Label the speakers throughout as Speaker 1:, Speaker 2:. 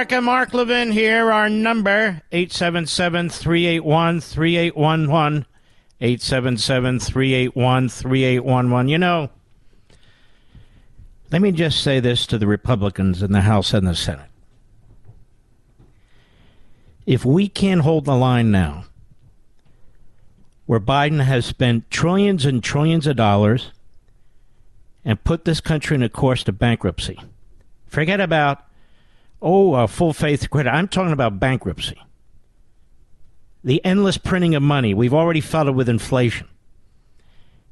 Speaker 1: America. Mark Levin here. Our number, 877-381-3811. 877-381-3811. You know, let me just say this to the Republicans in the House and the Senate. If we can't hold the line now, where Biden has spent trillions and trillions of dollars and put this country in a course to bankruptcy, forget about Oh, uh, full faith credit. I'm talking about bankruptcy. The endless printing of money. We've already felt it with inflation.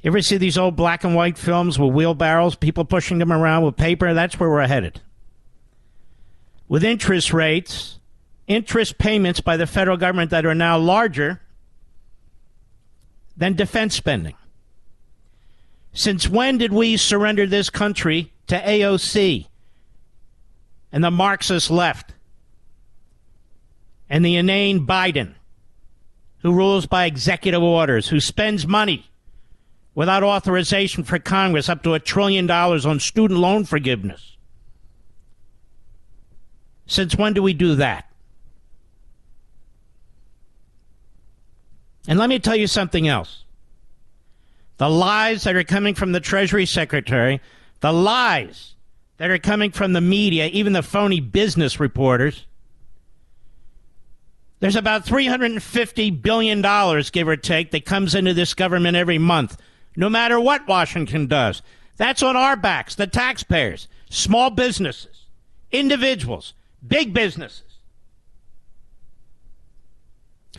Speaker 1: You ever see these old black and white films with wheelbarrows, people pushing them around with paper? That's where we're headed. With interest rates, interest payments by the federal government that are now larger than defense spending. Since when did we surrender this country to AOC? And the Marxist left and the inane Biden, who rules by executive orders, who spends money without authorization for Congress up to a trillion dollars on student loan forgiveness. Since when do we do that? And let me tell you something else. The lies that are coming from the Treasury Secretary, the lies that are coming from the media, even the phony business reporters. There's about $350 billion, give or take, that comes into this government every month, no matter what Washington does. That's on our backs, the taxpayers, small businesses, individuals, big businesses,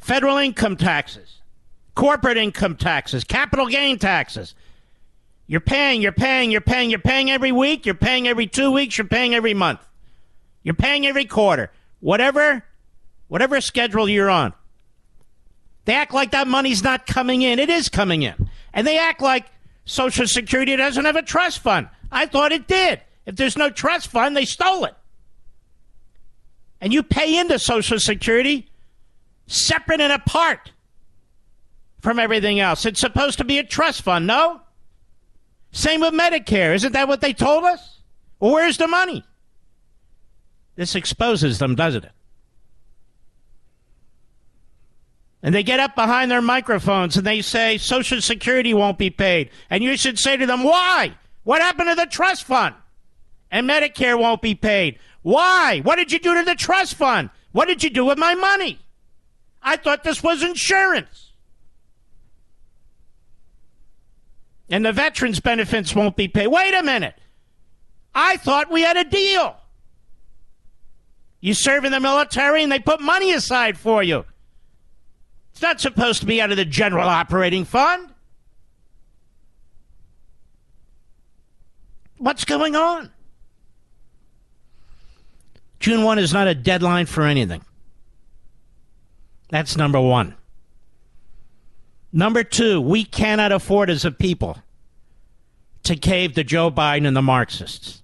Speaker 1: federal income taxes, corporate income taxes, capital gain taxes, you're paying, you're paying, you're paying, you're paying every week, you're paying every two weeks, you're paying every month. You're paying every quarter. Whatever whatever schedule you're on. They act like that money's not coming in. It is coming in. And they act like Social Security doesn't have a trust fund. I thought it did. If there's no trust fund, they stole it. And you pay into Social Security separate and apart from everything else. It's supposed to be a trust fund, no? Same with Medicare. Isn't that what they told us? Well, where's the money? This exposes them, doesn't it? And they get up behind their microphones and they say Social Security won't be paid. And you should say to them, why? What happened to the trust fund? And Medicare won't be paid. Why? What did you do to the trust fund? What did you do with my money? I thought this was insurance. And the veterans' benefits won't be paid. Wait a minute. I thought we had a deal. You serve in the military and they put money aside for you. It's not supposed to be out of the general operating fund. What's going on? June 1 is not a deadline for anything. That's number one. Number two, we cannot afford as a people to cave to Joe Biden and the Marxists.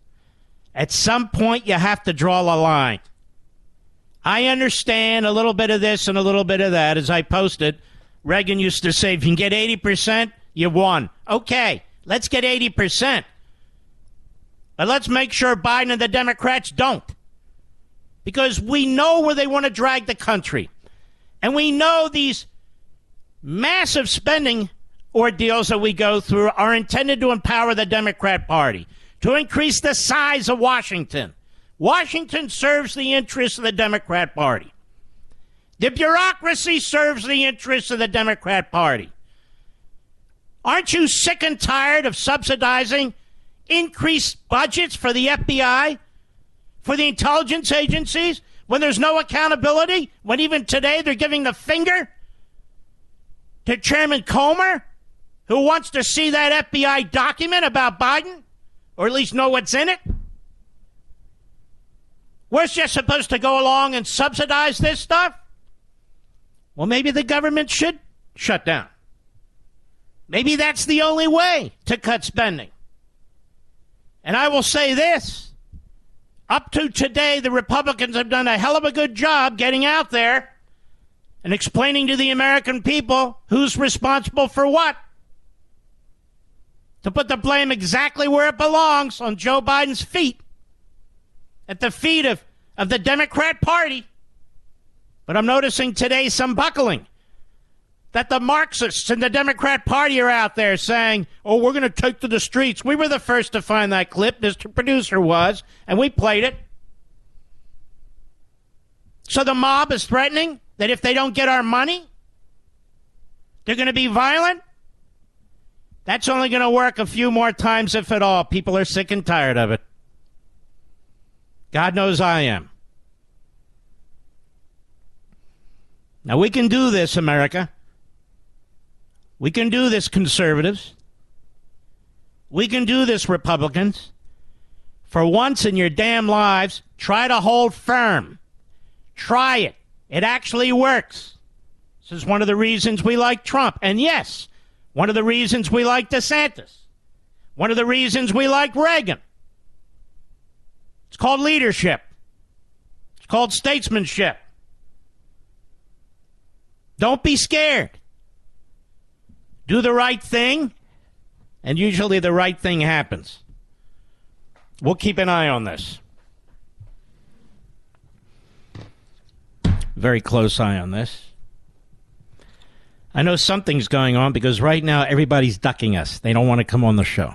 Speaker 1: At some point, you have to draw a line. I understand a little bit of this and a little bit of that. As I posted, Reagan used to say, if you can get 80%, you won. Okay, let's get 80%. But let's make sure Biden and the Democrats don't. Because we know where they want to drag the country. And we know these massive spending ordeals that we go through are intended to empower the Democrat Party, to increase the size of Washington. Washington serves the interests of the Democrat Party. The bureaucracy serves the interests of the Democrat Party. Aren't you sick and tired of subsidizing increased budgets for the FBI, for the intelligence agencies, when there's no accountability, when even today they're giving the finger to Chairman Comer, who wants to see that FBI document about Biden, or at least know what's in it? We're just supposed to go along and subsidize this stuff? Well, maybe the government should shut down. Maybe that's the only way to cut spending. And I will say this up to today, the Republicans have done a hell of a good job getting out there and explaining to the American people who's responsible for what. To put the blame exactly where it belongs on Joe Biden's feet, at the feet of, of the Democrat Party. But I'm noticing today some buckling that the Marxists and the Democrat Party are out there saying, oh, we're going to take to the streets. We were the first to find that clip. Mr. Producer was, and we played it. So the mob is threatening that if they don't get our money, they're going to be violent. That's only going to work a few more times, if at all. People are sick and tired of it. God knows I am. Now, we can do this, America. We can do this, conservatives. We can do this, Republicans. For once in your damn lives, try to hold firm. Try it. It actually works. This is one of the reasons we like Trump. And yes, one of the reasons we like DeSantis. One of the reasons we like Reagan. It's called leadership. It's called statesmanship. Don't be scared. Do the right thing, and usually the right thing happens. We'll keep an eye on this. Very close eye on this. I know something's going on because right now everybody's ducking us. They don't want to come on the show.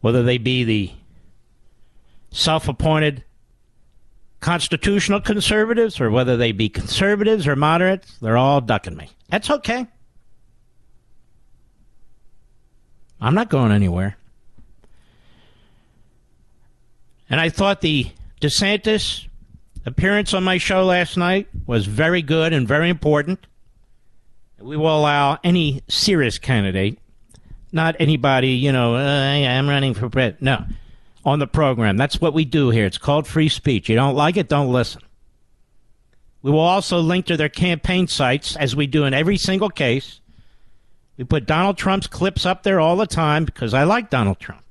Speaker 1: Whether they be the self appointed constitutional conservatives or whether they be conservatives or moderates, they're all ducking me. That's okay. I'm not going anywhere. And I thought the DeSantis appearance on my show last night was very good and very important. We will allow any serious candidate, not anybody, you know, uh, I'm running for president. No, on the program. That's what we do here. It's called free speech. You don't like it, don't listen. We will also link to their campaign sites, as we do in every single case. We put Donald Trump's clips up there all the time because I like Donald Trump.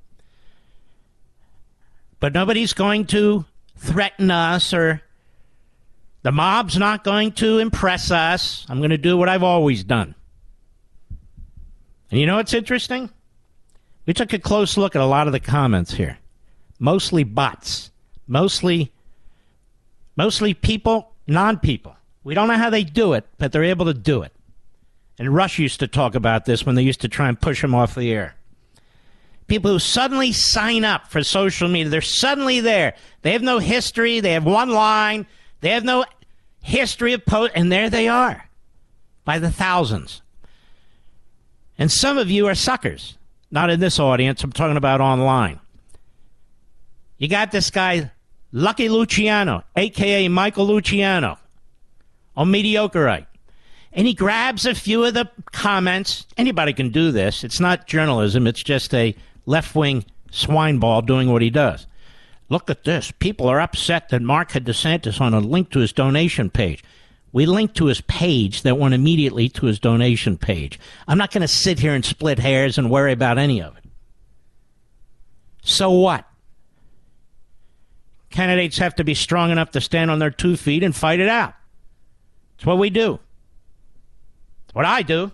Speaker 1: But nobody's going to threaten us or the mob's not going to impress us. I'm going to do what I've always done. And you know what's interesting? We took a close look at a lot of the comments here mostly bots, mostly mostly people, non-people. We don't know how they do it, but they're able to do it. And Rush used to talk about this when they used to try and push him off the air. People who suddenly sign up for social media, they're suddenly there. They have no history, they have one line, they have no history of post, and there they are by the thousands. And some of you are suckers. Not in this audience, I'm talking about online. You got this guy, Lucky Luciano, aka Michael Luciano, on Mediocreite. And he grabs a few of the comments. Anybody can do this. It's not journalism, it's just a left wing swineball doing what he does. Look at this. People are upset that Mark had DeSantis on a link to his donation page. We linked to his page that went immediately to his donation page. I'm not going to sit here and split hairs and worry about any of it. So what? Candidates have to be strong enough to stand on their two feet and fight it out. It's what we do. It's what I do.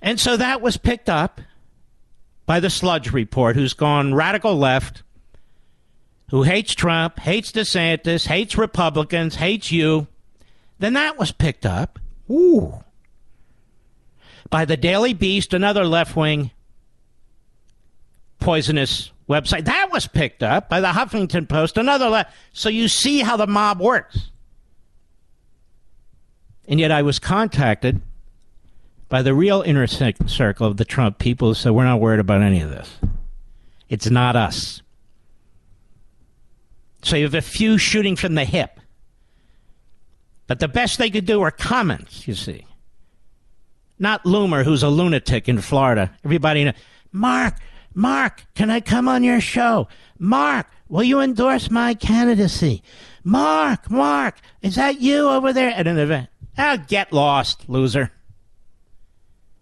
Speaker 1: And so that was picked up by the Sludge Report, who's gone radical left, who hates Trump, hates DeSantis, hates Republicans, hates you. Then that was picked up. Ooh. By the Daily Beast, another left wing poisonous website. That was picked up by the Huffington Post, another left. So you see how the mob works. And yet I was contacted by the real inner circle of the Trump people said, we're not worried about any of this. It's not us. So you have a few shooting from the hip. But the best they could do are comments, you see. Not Loomer, who's a lunatic in Florida. Everybody know. Mark, Mark, can I come on your show? Mark, will you endorse my candidacy? Mark, Mark, is that you over there at an event? Ah, get lost, loser.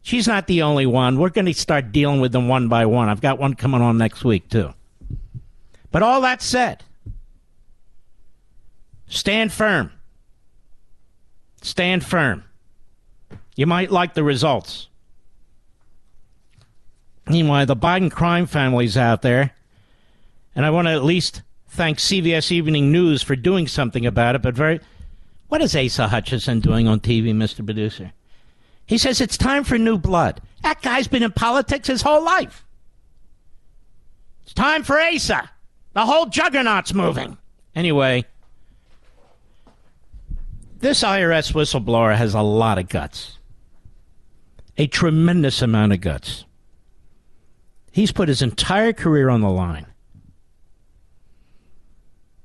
Speaker 1: She's not the only one. We're going to start dealing with them one by one. I've got one coming on next week, too. But all that said, stand firm. Stand firm. You might like the results. Meanwhile, the Biden crime family's out there, and I want to at least thank CBS Evening News for doing something about it, but very. What is Asa Hutchinson doing on TV, Mr. Producer? He says it's time for new blood. That guy's been in politics his whole life. It's time for Asa. The whole juggernaut's moving. Anyway, this IRS whistleblower has a lot of guts. A tremendous amount of guts. He's put his entire career on the line.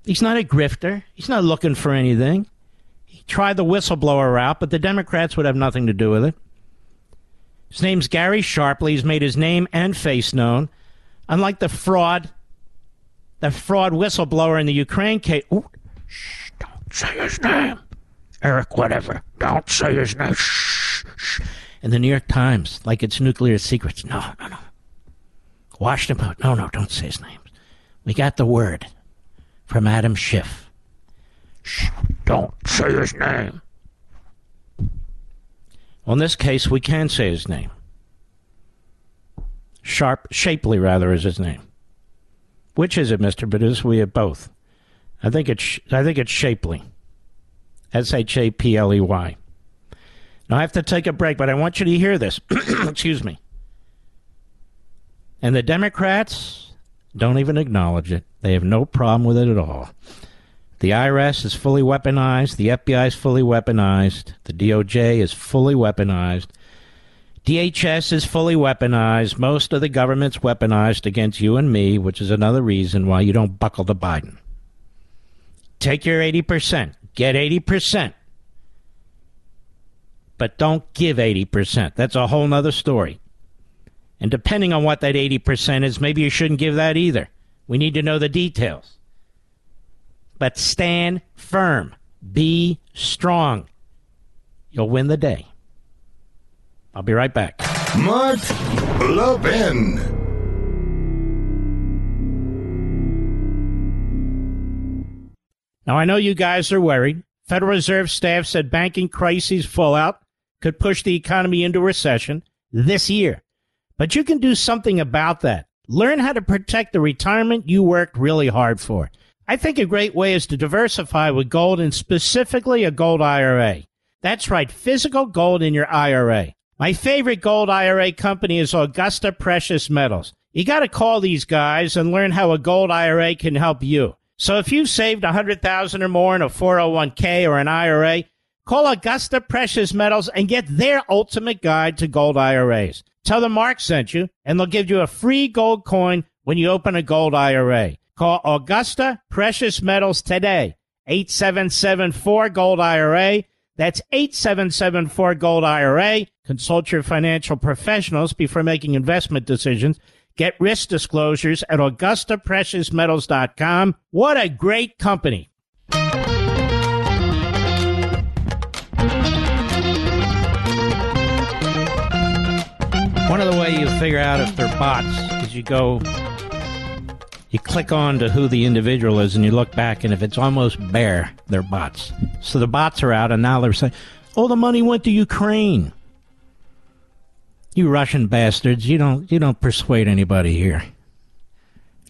Speaker 1: He's not a grifter. He's not looking for anything try the whistleblower route, but the Democrats would have nothing to do with it. His name's Gary Sharpley. He's made his name and face known. Unlike the fraud, the fraud whistleblower in the Ukraine case. Ooh, shh, don't say his name. Eric, whatever. Don't say his name. Shh, shh. The New York Times, like it's nuclear secrets. No, no, no. Washington Post. No, no, don't say his name. We got the word from Adam Schiff. Shh, don't say his name. Well, in this case, we can say his name. Sharp, Shapley, rather, is his name. Which is it, Mister Producer? We have both. I think it's I think it's Shapley. S H A P L E Y. Now I have to take a break, but I want you to hear this. Excuse me. And the Democrats don't even acknowledge it. They have no problem with it at all. The IRS is fully weaponized. The FBI is fully weaponized. The DOJ is fully weaponized. DHS is fully weaponized. Most of the government's weaponized against you and me, which is another reason why you don't buckle to Biden. Take your 80%. Get 80%. But don't give 80%. That's a whole nother story. And depending on what that 80% is, maybe you shouldn't give that either. We need to know the details but stand firm. Be strong. You'll win the day. I'll be right back.
Speaker 2: Mark Levin.
Speaker 1: Now, I know you guys are worried. Federal Reserve staff said banking crises fallout could push the economy into recession this year. But you can do something about that. Learn how to protect the retirement you worked really hard for. I think a great way is to diversify with gold and specifically a gold IRA. That's right, physical gold in your IRA. My favorite gold IRA company is Augusta Precious Metals. You got to call these guys and learn how a gold IRA can help you. So if you've saved 100,000 or more in a 401k or an IRA, call Augusta Precious Metals and get their ultimate guide to gold IRAs. Tell them Mark sent you and they'll give you a free gold coin when you open a gold IRA. Call Augusta Precious Metals today. 8774 Gold IRA. That's 8774 Gold IRA. Consult your financial professionals before making investment decisions. Get risk disclosures at AugustaPreciousMetals.com. What a great company. One of the way you figure out if they're bots is you go, you click on to who the individual is, and you look back, and if it's almost bare, they're bots. So the bots are out, and now they're saying, "Oh, the money went to Ukraine." You Russian bastards! You don't you don't persuade anybody here.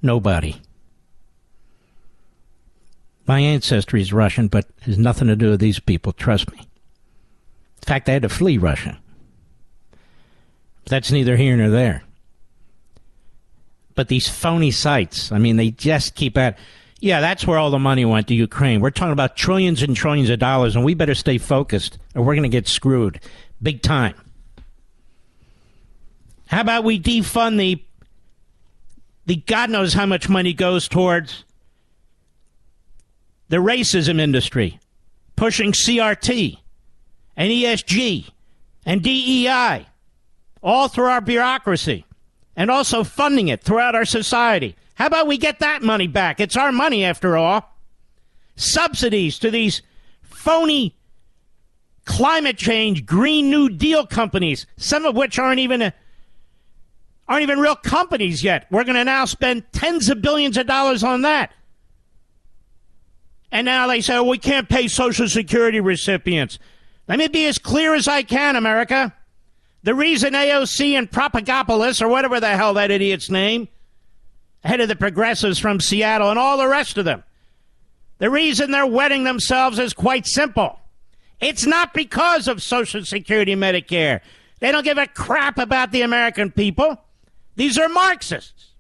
Speaker 1: Nobody. My ancestry is Russian, but has nothing to do with these people. Trust me. In fact, I had to flee Russia. That's neither here nor there. But these phony sites, I mean, they just keep at. Yeah, that's where all the money went to Ukraine. We're talking about trillions and trillions of dollars, and we better stay focused, or we're going to get screwed big time. How about we defund the the God knows how much money goes towards the racism industry, pushing CRT and ESG and DEI all through our bureaucracy and also funding it throughout our society. How about we get that money back? It's our money after all. Subsidies to these phony climate change green new deal companies, some of which aren't even aren't even real companies yet. We're going to now spend tens of billions of dollars on that. And now they say, oh, we can't pay Social Security recipients. Let me be as clear as I can, America. The reason AOC and Propagopoulos, or whatever the hell that idiot's name, head of the progressives from Seattle, and all the rest of them, the reason they're wetting themselves is quite simple. It's not because of Social Security Medicare. They don't give a crap about the American people. These are Marxists.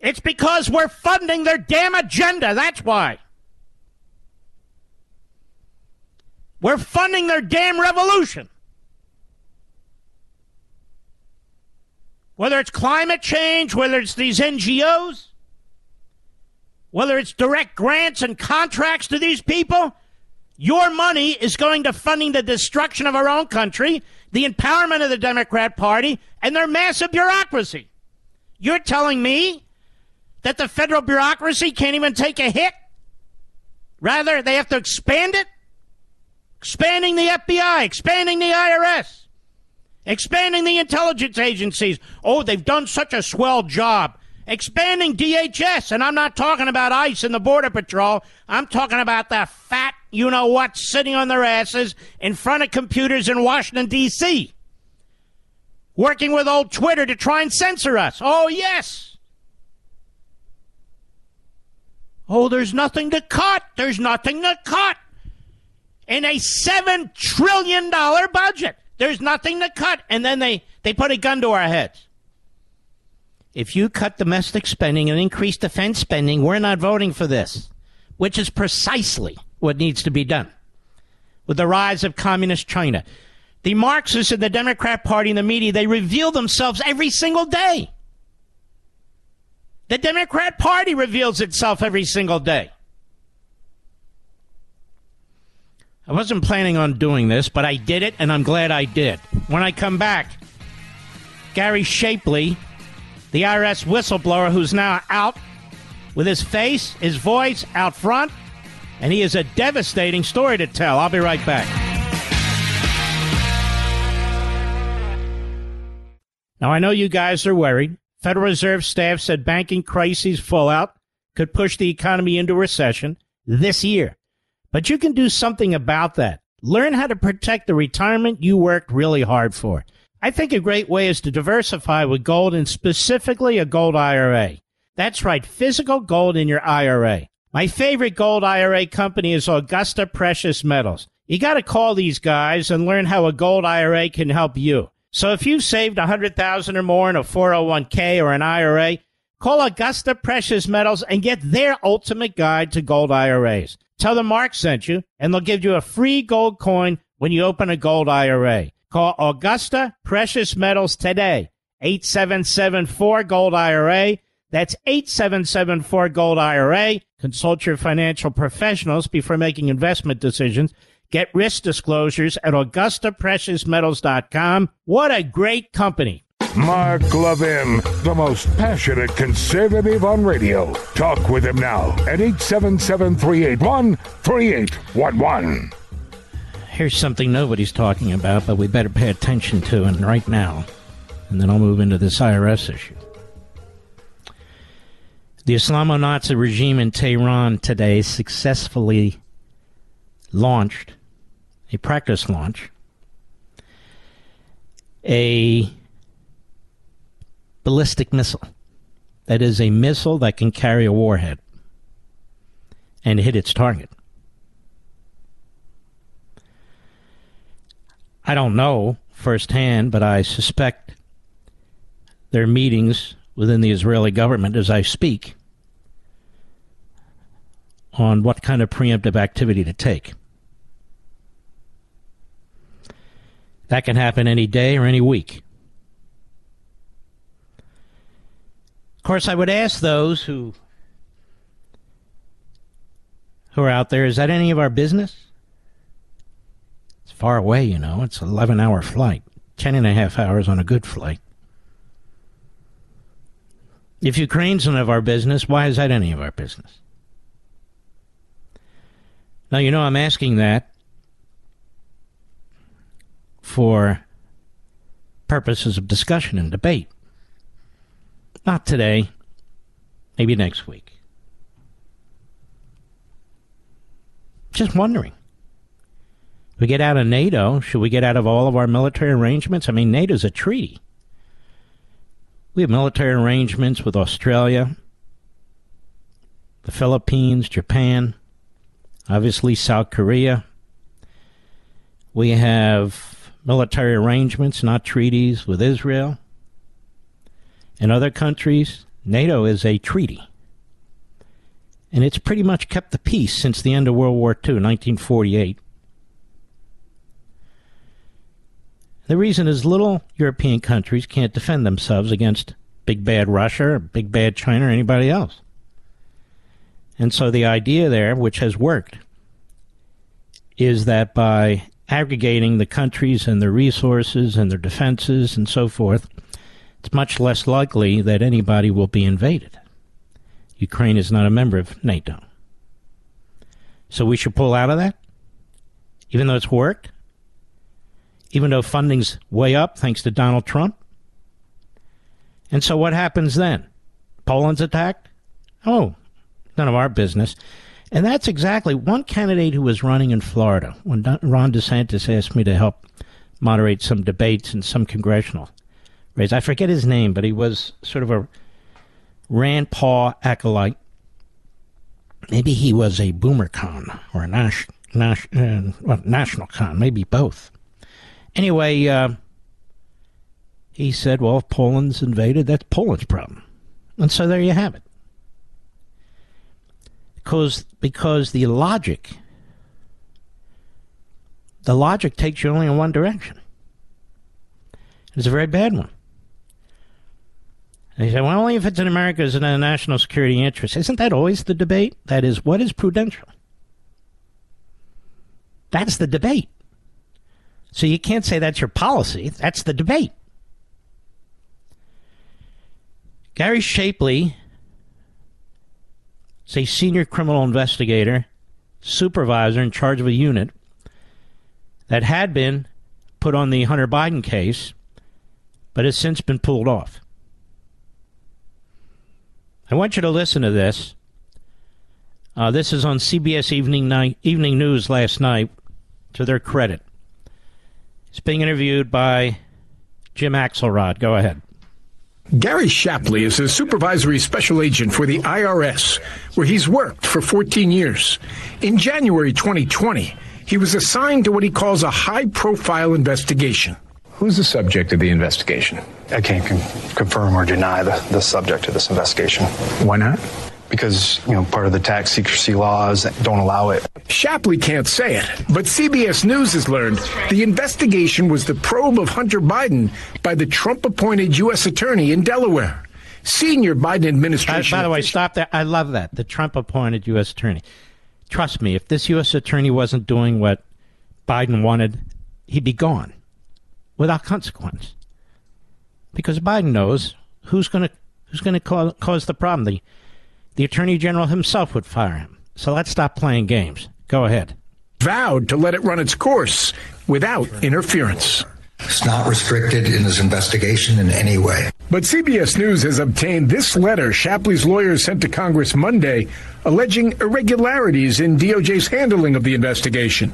Speaker 1: It's because we're funding their damn agenda. That's why. We're funding their damn revolution. Whether it's climate change, whether it's these NGOs, whether it's direct grants and contracts to these people, your money is going to funding the destruction of our own country, the empowerment of the Democrat Party, and their massive bureaucracy. You're telling me that the federal bureaucracy can't even take a hit? Rather, they have to expand it? Expanding the FBI, expanding the IRS, expanding the intelligence agencies. Oh, they've done such a swell job. Expanding DHS, and I'm not talking about ICE and the Border Patrol. I'm talking about the fat, you know what, sitting on their asses in front of computers in Washington, D.C., working with old Twitter to try and censor us. Oh, yes. Oh, there's nothing to cut. There's nothing to cut. In a $7 trillion budget, there's nothing to cut. And then they, they put a gun to our heads. If you cut domestic spending and increase defense spending, we're not voting for this, which is precisely what needs to be done. With the rise of communist China, the Marxists and the Democrat Party and the media, they reveal themselves every single day. The Democrat Party reveals itself every single day. I wasn't planning on doing this, but I did it, and I'm glad I did. When I come back, Gary Shapley, the IRS whistleblower who's now out with his face, his voice out front, and he has a devastating story to tell. I'll be right back. Now, I know you guys are worried. Federal Reserve staff said banking crises fallout could push the economy into recession this year. But you can do something about that. Learn how to protect the retirement you worked really hard for. I think a great way is to diversify with gold and specifically a gold IRA. That's right, physical gold in your IRA. My favorite gold IRA company is Augusta Precious Metals. You got to call these guys and learn how a gold IRA can help you. So if you've saved 100,000 or more in a 401k or an IRA, call Augusta Precious Metals and get their ultimate guide to gold IRAs. Tell them Mark sent you and they'll give you a free gold coin when you open a gold IRA. Call Augusta Precious Metals today. 8774 Gold IRA. That's 8774 Gold IRA. Consult your financial professionals before making investment decisions. Get risk disclosures at AugustaPreciousMetals.com. What a great company.
Speaker 2: Mark Levin, the most passionate conservative on radio. Talk with him now at 877 381 3811.
Speaker 1: Here's something nobody's talking about, but we better pay attention to, and right now. And then I'll move into this IRS issue. The Islamo Nazi regime in Tehran today successfully launched a practice launch, a ballistic missile. That is a missile that can carry a warhead and hit its target. I don't know firsthand, but I suspect there are meetings within the Israeli government as I speak on what kind of preemptive activity to take. That can happen any day or any week. Course, I would ask those who who are out there, is that any of our business? It's far away, you know. It's an 11 hour flight, 10 and a half hours on a good flight. If Ukraine's none of our business, why is that any of our business? Now, you know, I'm asking that for purposes of discussion and debate. Not today, maybe next week. Just wondering. We get out of NATO. Should we get out of all of our military arrangements? I mean, NATO's a treaty. We have military arrangements with Australia, the Philippines, Japan, obviously South Korea. We have military arrangements, not treaties, with Israel and other countries. NATO is a treaty. And it's pretty much kept the peace since the end of World War II, 1948. The reason is little European countries can't defend themselves against big bad Russia, or big bad China, or anybody else. And so the idea there, which has worked, is that by aggregating the countries and their resources and their defenses and so forth, it's much less likely that anybody will be invaded. Ukraine is not a member of NATO. So we should pull out of that, even though it's worked, even though funding's way up thanks to Donald Trump. And so what happens then? Poland's attacked? Oh, none of our business. And that's exactly one candidate who was running in Florida when Ron DeSantis asked me to help moderate some debates in some congressional race. I forget his name, but he was sort of a Rand Paul acolyte. Maybe he was a boomer con or a Nash, Nash, uh, well, national con, maybe both. Anyway, uh, he said, well, if Poland's invaded, that's Poland's problem. And so there you have it because because the logic the logic takes you only in one direction. It's a very bad one. And he said, well, only if it's in America's in a national security interest. Isn't that always the debate? That is, what is prudential? That's the debate. So you can't say that's your policy. That's the debate. Gary Shapley is a senior criminal investigator, supervisor in charge of a unit that had been put on the Hunter Biden case, but has since been pulled off. I want you to listen to this. Uh, this is on CBS Evening Night Evening News last night. To their credit, it's being interviewed by Jim Axelrod. Go ahead.
Speaker 3: Gary Shapley is a supervisory special agent for the IRS, where he's worked for 14 years. In January 2020, he was assigned to what he calls a high profile investigation.
Speaker 4: Who's the subject of the investigation?
Speaker 5: I can't con- confirm or deny the, the subject of this investigation.
Speaker 4: Why not?
Speaker 5: because you know part of the tax secrecy laws don't allow it.
Speaker 3: Shapley can't say it, but CBS News has learned the investigation was the probe of Hunter Biden by the Trump-appointed U.S. attorney in Delaware. Senior Biden administration.
Speaker 1: By, by the way, stop that. I love that the Trump-appointed U.S. attorney. Trust me, if this U.S. attorney wasn't doing what Biden wanted, he'd be gone without consequence. Because Biden knows who's going to who's going to cause, cause the problem. The the Attorney General himself would fire him. So let's stop playing games. Go ahead.
Speaker 3: vowed to let it run its course without interference.
Speaker 6: It's not restricted in his investigation in any way.
Speaker 3: But CBS News has obtained this letter Shapley's lawyers sent to Congress Monday alleging irregularities in DOJ's handling of the investigation.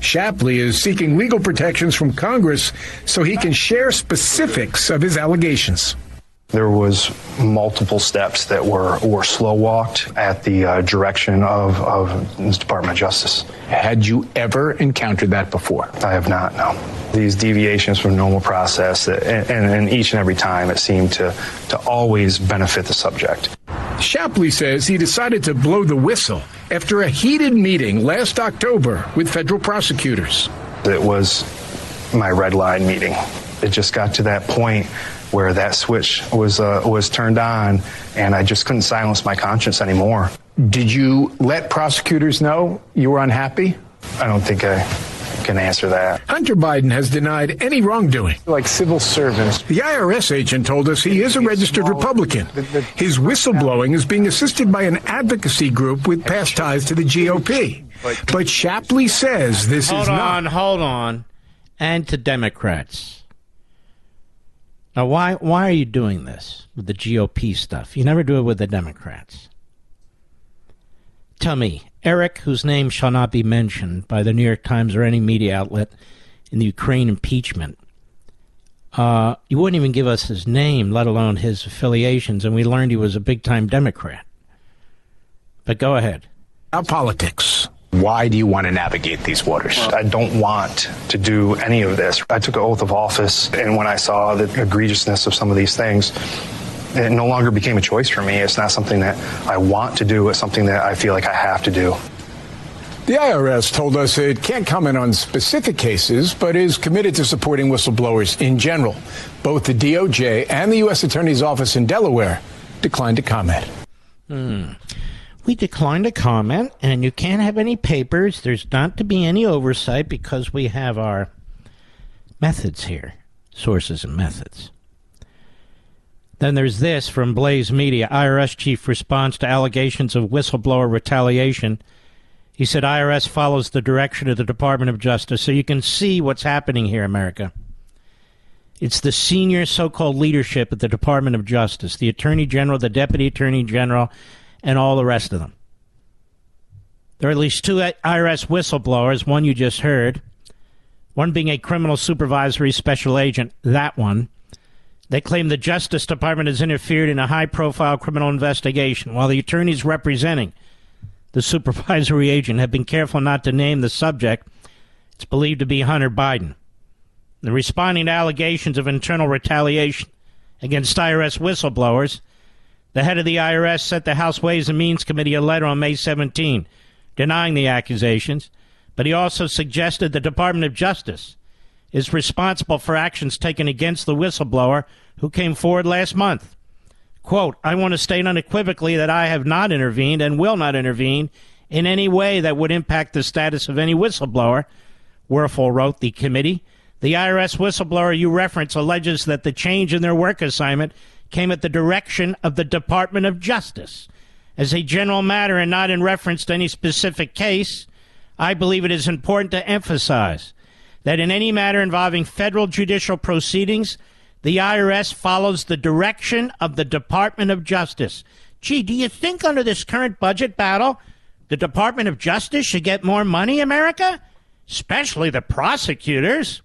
Speaker 3: Shapley is seeking legal protections from Congress so he can share specifics of his allegations.
Speaker 5: There was multiple steps that were, were slow walked at the uh, direction of, of the Department of Justice.
Speaker 4: Had you ever encountered that before?
Speaker 5: I have not, no. These deviations from normal process, that, and, and each and every time it seemed to, to always benefit the subject.
Speaker 3: Shapley says he decided to blow the whistle after a heated meeting last October with federal prosecutors.
Speaker 5: It was my red line meeting. It just got to that point where that switch was uh, was turned on, and I just couldn't silence my conscience anymore.
Speaker 4: Did you let prosecutors know you were unhappy?
Speaker 5: I don't think I can answer that.
Speaker 3: Hunter Biden has denied any wrongdoing.
Speaker 4: Like civil servants.
Speaker 3: The IRS agent told us he is a registered Republican. His whistleblowing is being assisted by an advocacy group with past ties to the GOP. But Shapley says this
Speaker 1: Hold
Speaker 3: is
Speaker 1: on,
Speaker 3: not.
Speaker 1: hold on. And to Democrats. Now, why why are you doing this with the GOP stuff? You never do it with the Democrats. Tell me, Eric, whose name shall not be mentioned by the New York Times or any media outlet in the Ukraine impeachment, uh, you wouldn't even give us his name, let alone his affiliations, and we learned he was a big time Democrat. But go ahead.
Speaker 3: Our politics.
Speaker 4: Why do you want to navigate these waters?
Speaker 5: I don't want to do any of this. I took an oath of office, and when I saw the egregiousness of some of these things, it no longer became a choice for me. It's not something that I want to do, it's something that I feel like I have to do.
Speaker 3: The IRS told us it can't comment on specific cases, but is committed to supporting whistleblowers in general. Both the DOJ and the U.S. Attorney's Office in Delaware declined to comment. Hmm.
Speaker 1: We declined to comment, and you can't have any papers. There's not to be any oversight because we have our methods here sources and methods. Then there's this from Blaze Media IRS chief responds to allegations of whistleblower retaliation. He said IRS follows the direction of the Department of Justice. So you can see what's happening here, America. It's the senior so called leadership at the Department of Justice, the Attorney General, the Deputy Attorney General, and all the rest of them. There are at least two IRS whistleblowers, one you just heard, one being a criminal supervisory special agent, that one. They claim the Justice Department has interfered in a high profile criminal investigation, while the attorneys representing the supervisory agent have been careful not to name the subject. It's believed to be Hunter Biden. The responding to allegations of internal retaliation against IRS whistleblowers, the head of the IRS sent the House Ways and Means Committee a letter on May 17 denying the accusations, but he also suggested the Department of Justice is responsible for actions taken against the whistleblower who came forward last month. Quote, I want to state unequivocally that I have not intervened and will not intervene in any way that would impact the status of any whistleblower, Werfel wrote the committee. The IRS whistleblower you reference alleges that the change in their work assignment came at the direction of the Department of Justice. As a general matter and not in reference to any specific case, I believe it is important to emphasize that in any matter involving federal judicial proceedings, the IRS follows the direction of the Department of Justice. Gee, do you think under this current budget battle, the Department of Justice should get more money, America? Especially the prosecutors.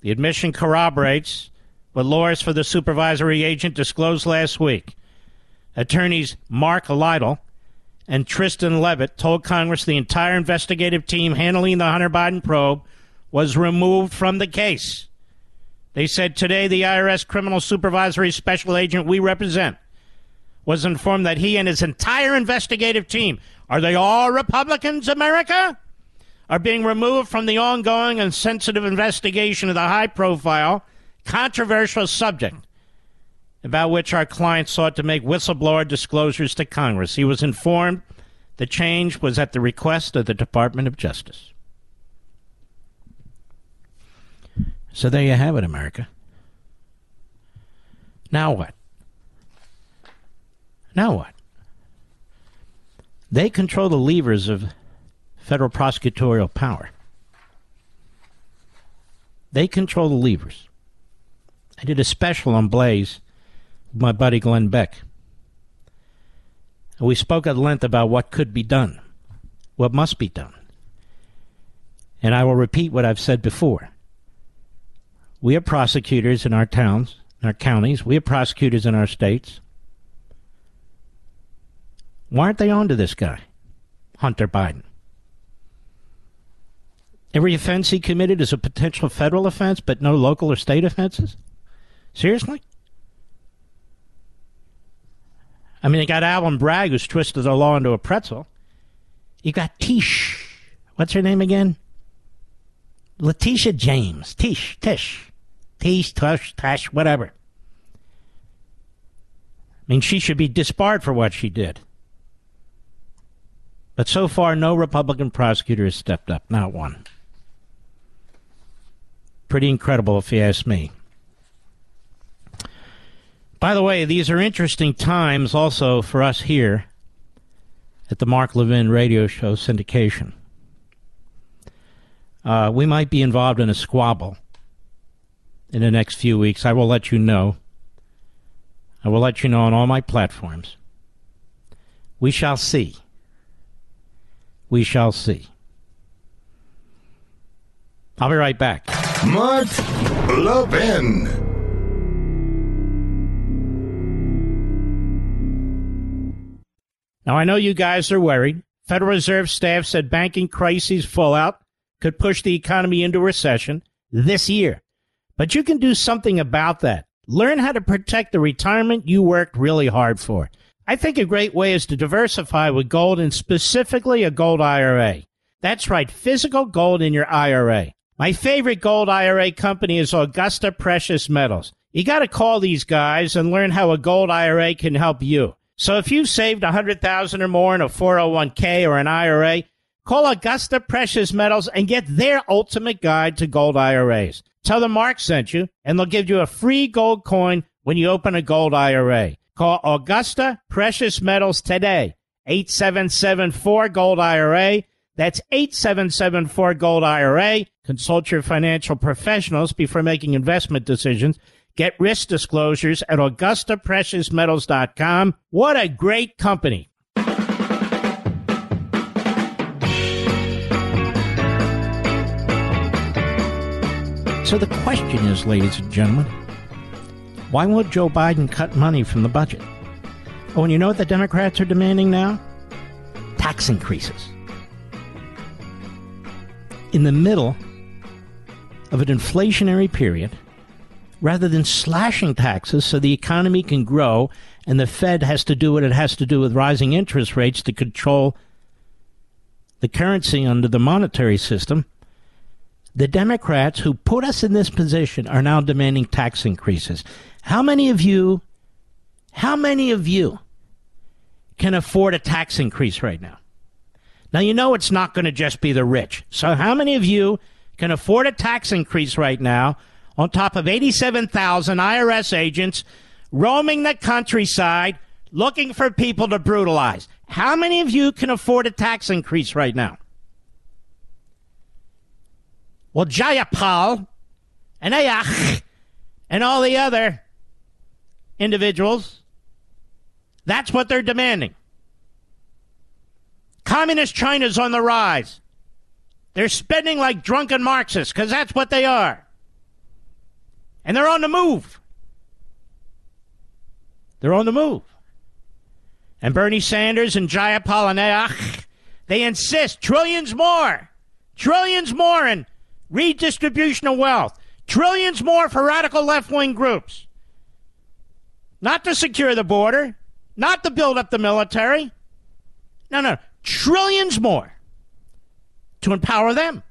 Speaker 1: The admission corroborates what lawyers for the supervisory agent disclosed last week. Attorneys Mark Lytle and Tristan Leavitt told Congress the entire investigative team handling the Hunter Biden probe was removed from the case. They said today the IRS criminal supervisory special agent we represent was informed that he and his entire investigative team are they all Republicans, America? Are being removed from the ongoing and sensitive investigation of the high profile, controversial subject about which our client sought to make whistleblower disclosures to Congress. He was informed the change was at the request of the Department of Justice. So there you have it, America. Now what? Now what? They control the levers of federal prosecutorial power. They control the levers. I did a special on Blaze with my buddy Glenn Beck. And we spoke at length about what could be done, what must be done. And I will repeat what I've said before. We have prosecutors in our towns, in our counties. We have prosecutors in our states. Why aren't they on to this guy, Hunter Biden? Every offense he committed is a potential federal offense, but no local or state offenses? Seriously? I mean, you got Alvin Bragg, who's twisted the law into a pretzel. You got Tish. What's her name again? Letitia James. Tish. Tish. Tish, Tush, Tash, whatever. I mean, she should be disbarred for what she did. But so far, no Republican prosecutor has stepped up. Not one. Pretty incredible, if you ask me. By the way, these are interesting times also for us here at the Mark Levin radio show syndication. Uh, we might be involved in a squabble in the next few weeks. I will let you know. I will let you know on all my platforms. We shall see. We shall see. I'll be right back.
Speaker 2: Mark Levin.
Speaker 1: Now, I know you guys are worried. Federal Reserve staff said banking crises fallout could push the economy into recession this year. But you can do something about that. Learn how to protect the retirement you worked really hard for. I think a great way is to diversify with gold and specifically a gold IRA. That's right, physical gold in your IRA. My favorite gold IRA company is Augusta Precious Metals. You got to call these guys and learn how a gold IRA can help you. So if you've saved 100,000 or more in a 401k or an IRA, call Augusta Precious Metals and get their ultimate guide to gold IRAs. Tell them Mark sent you and they'll give you a free gold coin when you open a gold IRA. Call Augusta Precious Metals today. 8774 Gold IRA. That's 8774 Gold IRA. Consult your financial professionals before making investment decisions. Get risk disclosures at AugustaPreciousMetals.com. What a great company. So the question is, ladies and gentlemen, why won't Joe Biden cut money from the budget? Oh, and you know what the Democrats are demanding now? Tax increases. In the middle of an inflationary period, rather than slashing taxes so the economy can grow and the Fed has to do what it has to do with rising interest rates to control the currency under the monetary system, the Democrats who put us in this position are now demanding tax increases. How many of you, how many of you can afford a tax increase right now? Now, you know it's not going to just be the rich. So, how many of you can afford a tax increase right now on top of 87,000 IRS agents roaming the countryside looking for people to brutalize? How many of you can afford a tax increase right now? Well, Jayapal and Ayach and all the other individuals, that's what they're demanding. Communist China's on the rise. They're spending like drunken Marxists because that's what they are. And they're on the move. They're on the move. And Bernie Sanders and Jayapal and they insist trillions more, trillions more in redistribution of wealth, trillions more for radical left wing groups. Not to secure the border, not to build up the military. No, no, trillions more to empower them.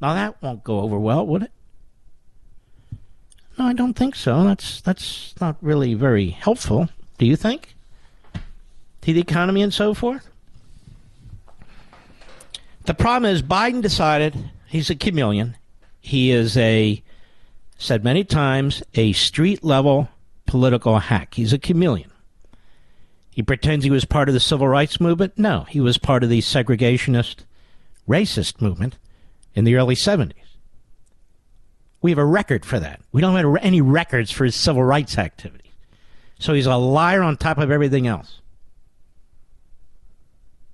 Speaker 1: Now that won't go over well, would it? No, I don't think so. That's that's not really very helpful. Do you think? To the economy and so forth? The problem is Biden decided he's a chameleon. He is a said many times a street level political hack. He's a chameleon. He pretends he was part of the civil rights movement. No, he was part of the segregationist, racist movement in the early 70s. We have a record for that. We don't have any records for his civil rights activities. So he's a liar on top of everything else.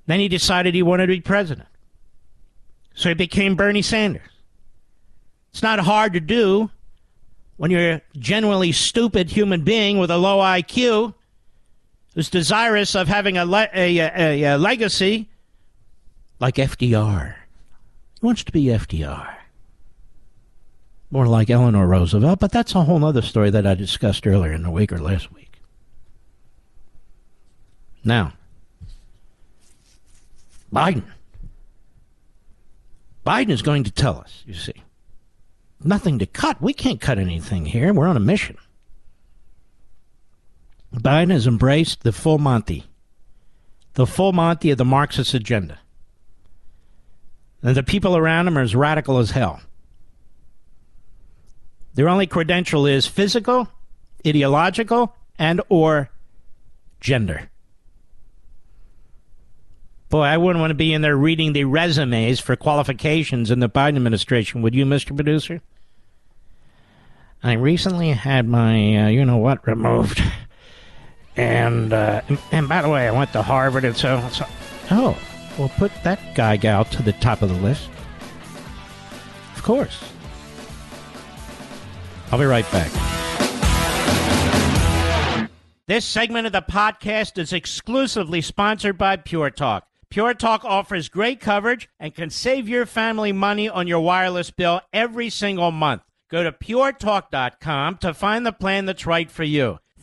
Speaker 1: Then he decided he wanted to be president. So he became Bernie Sanders. It's not hard to do when you're a genuinely stupid human being with a low IQ who's desirous of having a, le- a, a, a legacy like FDR. He wants to be FDR. More like Eleanor Roosevelt, but that's a whole other story that I discussed earlier in the week or last week. Now, Biden. Biden is going to tell us, you see. Nothing to cut. We can't cut anything here. We're on a mission. Biden has embraced the full Monty, the full Monty of the Marxist agenda. And the people around him are as radical as hell. Their only credential is physical, ideological, and or gender. Boy, I wouldn't want to be in there reading the resumes for qualifications in the Biden administration, would you, Mr. Producer? I recently had my, uh, you know what, removed. And, uh, and by the way, I went to Harvard and so, so oh, well, put that guy gal to the top of the list. Of course. I'll be right back. This segment of the podcast is exclusively sponsored by Pure Talk. Pure Talk offers great coverage and can save your family money on your wireless bill every single month. Go to puretalk.com to find the plan that's right for you.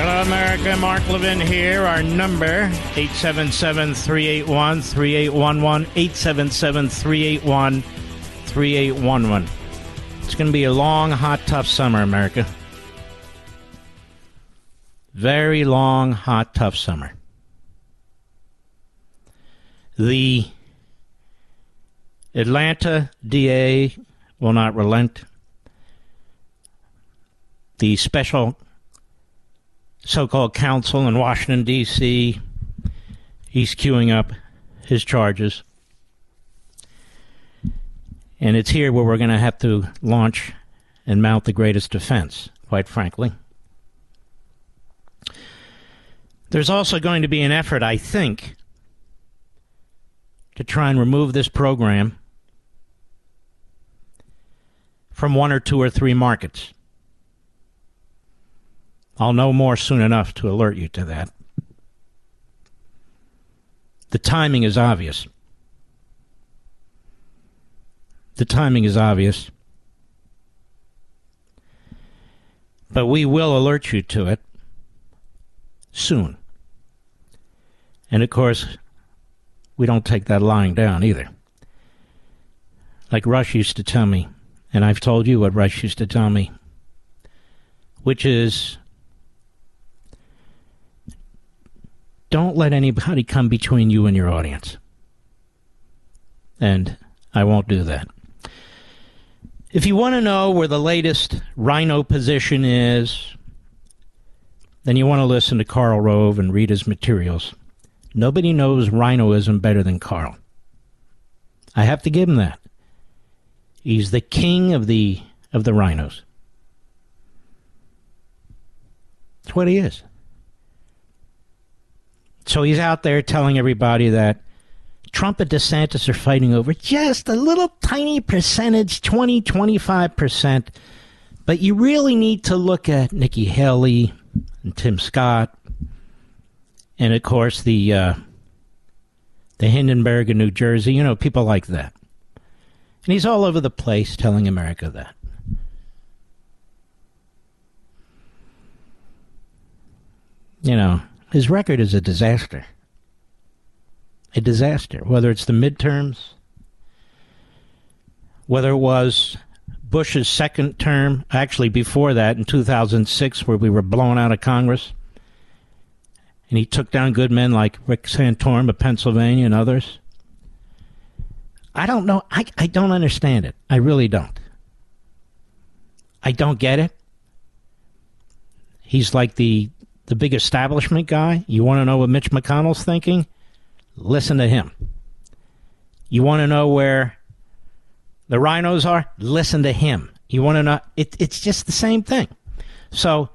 Speaker 1: Hello, America. Mark Levin here. Our number, 877-381-3811, 877-381-3811. It's going to be a long, hot, tough summer, America. Very long, hot, tough summer. The Atlanta DA will not relent. The special so called counsel in Washington, D.C., he's queuing up his charges. And it's here where we're going to have to launch and mount the greatest defense, quite frankly. There's also going to be an effort, I think, to try and remove this program from one or two or three markets. I'll know more soon enough to alert you to that. The timing is obvious. The timing is obvious. But we will alert you to it soon. And of course, we don't take that lying down either. Like Rush used to tell me, and I've told you what Rush used to tell me, which is don't let anybody come between you and your audience. And I won't do that. If you want to know where the latest rhino position is, then you want to listen to Karl Rove and read his materials. Nobody knows rhinoism better than Karl. I have to give him that. He's the king of the of the rhinos. That's what he is. So he's out there telling everybody that Trump and DeSantis are fighting over just a little tiny percentage, 20, 25%. But you really need to look at Nikki Haley and Tim Scott, and of course the uh, the Hindenburg in New Jersey. You know, people like that. And he's all over the place telling America that. You know, his record is a disaster. a disaster, whether it's the midterms, whether it was Bush's second term, actually before that in 2006, where we were blown out of Congress. And he took down good men like Rick Santorum of Pennsylvania and others. I don't know. I, I don't understand it. I really don't. I don't get it. He's like the the big establishment guy. You want to know what Mitch McConnell's thinking? Listen to him. You want to know where the rhinos are? Listen to him. You want to know? It, it's just the same thing. So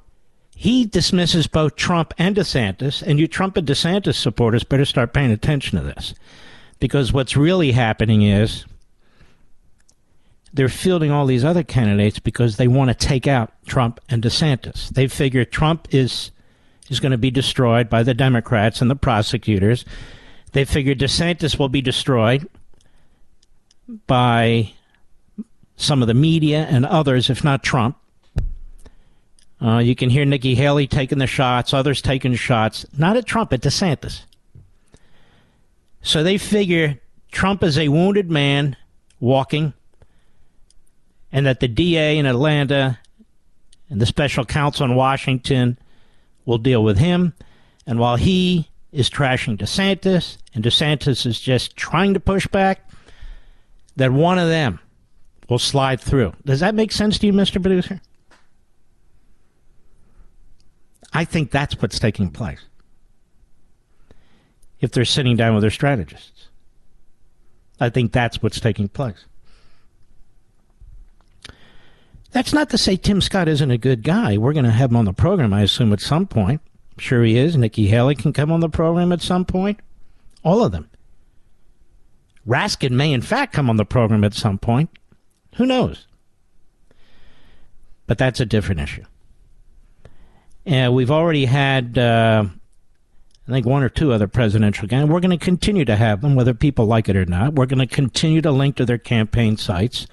Speaker 1: he dismisses both Trump and DeSantis, and you Trump and DeSantis supporters better start paying attention to this. Because what's really happening is they're fielding all these other candidates because they want to take out Trump and DeSantis. They figure Trump is is going to be destroyed by the Democrats and the prosecutors. They figure DeSantis will be destroyed by some of the media and others, if not Trump. Uh, you can hear Nikki Haley taking the shots, others taking shots, not at Trump, at DeSantis. So they figure Trump is a wounded man walking, and that the DA in Atlanta and the special counsel in Washington will deal with him. And while he is trashing DeSantis, and DeSantis is just trying to push back, that one of them will slide through. Does that make sense to you, Mr. Producer? I think that's what's taking place. If they're sitting down with their strategists, I think that's what's taking place. That's not to say Tim Scott isn't a good guy. We're going to have him on the program, I assume, at some point. I'm sure he is. Nikki Haley can come on the program at some point. All of them. Raskin may, in fact, come on the program at some point. Who knows? But that's a different issue. And we've already had, uh, I think, one or two other presidential candidates. We're going to continue to have them, whether people like it or not. We're going to continue to link to their campaign sites,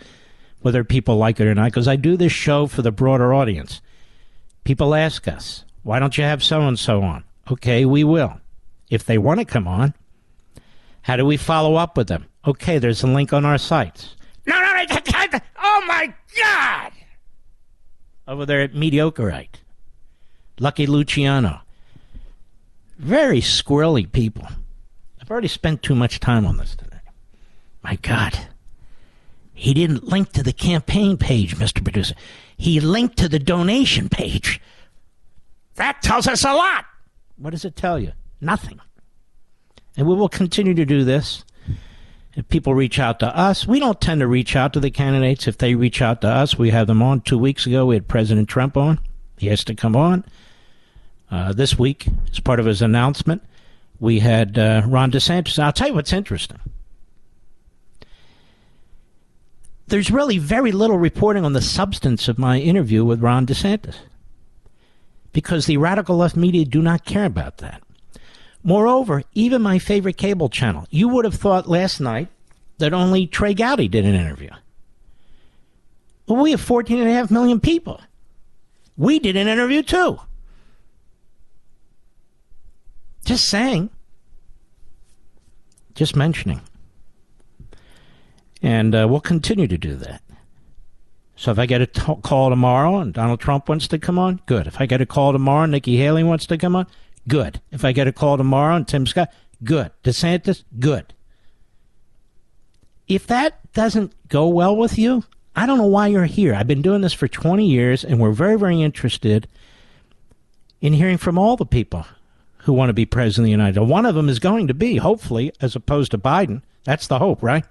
Speaker 1: whether people like it or not, because I do this show for the broader audience. People ask us, why don't you have so and so on? Okay, we will. If they want to come on, how do we follow up with them? Okay, there's a link on our sites. No, no, no, oh my God! Over there at Mediocrite, Lucky Luciano. Very squirrely people. I've already spent too much time on this today. My God. He didn't link to the campaign page, Mr. Producer. He linked to the donation page. That tells us a lot. What does it tell you? Nothing. And we will continue to do this. If people reach out to us, we don't tend to reach out to the candidates. If they reach out to us, we have them on. Two weeks ago, we had President Trump on. He has to come on. Uh, this week, as part of his announcement, we had uh, Ron DeSantis. I'll tell you what's interesting. There's really very little reporting on the substance of my interview with Ron DeSantis because the radical left media do not care about that. Moreover, even my favorite cable channel, you would have thought last night that only Trey Gowdy did an interview. Well, we have 14.5 million people. We did an interview too. Just saying. Just mentioning. And uh, we'll continue to do that. So if I get a t- call tomorrow and Donald Trump wants to come on, good. If I get a call tomorrow and Nikki Haley wants to come on, good. If I get a call tomorrow and Tim Scott, good. DeSantis, good. If that doesn't go well with you, I don't know why you're here. I've been doing this for 20 years, and we're very, very interested in hearing from all the people who want to be president of the United States. One of them is going to be, hopefully, as opposed to Biden. That's the hope, right?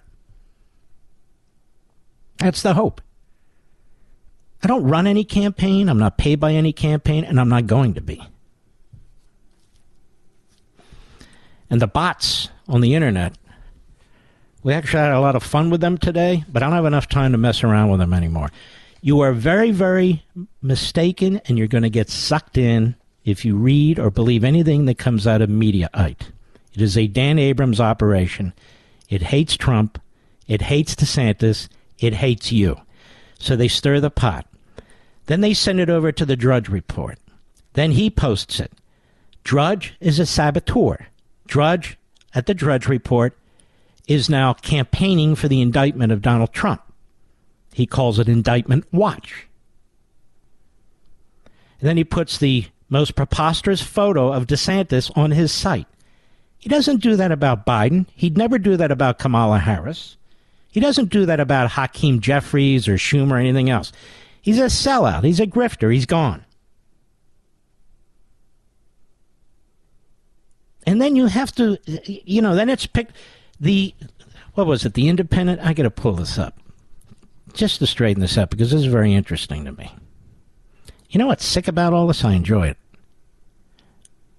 Speaker 1: That's the hope. I don't run any campaign. I'm not paid by any campaign, and I'm not going to be. And the bots on the internet, we actually had a lot of fun with them today, but I don't have enough time to mess around with them anymore. You are very, very mistaken, and you're going to get sucked in if you read or believe anything that comes out of Mediaite. It is a Dan Abrams operation. It hates Trump. It hates DeSantis. It hates you. So they stir the pot. Then they send it over to the Drudge Report. Then he posts it. Drudge is a saboteur. Drudge at the Drudge Report is now campaigning for the indictment of Donald Trump. He calls it Indictment Watch. And then he puts the most preposterous photo of DeSantis on his site. He doesn't do that about Biden. He'd never do that about Kamala Harris. He doesn't do that about Hakeem Jeffries or Schumer or anything else. He's a sellout. He's a grifter. He's gone. And then you have to, you know, then it's picked the, what was it, the Independent? I got to pull this up just to straighten this up because this is very interesting to me. You know what's sick about all this? I enjoy it.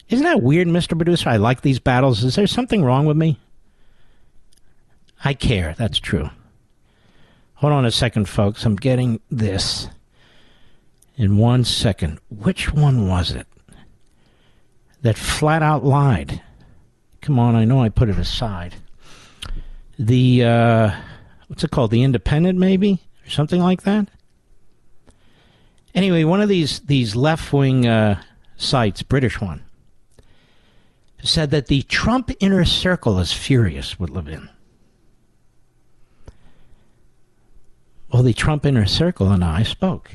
Speaker 1: Isn't that weird, Mr. Producer? I like these battles. Is there something wrong with me? I care. That's true. Hold on a second, folks. I'm getting this in one second. Which one was it that flat out lied? Come on, I know I put it aside. The, uh, what's it called? The Independent, maybe? Or something like that? Anyway, one of these, these left wing uh, sites, British one, said that the Trump inner circle is furious with Levin. Well, the Trump inner circle and I spoke.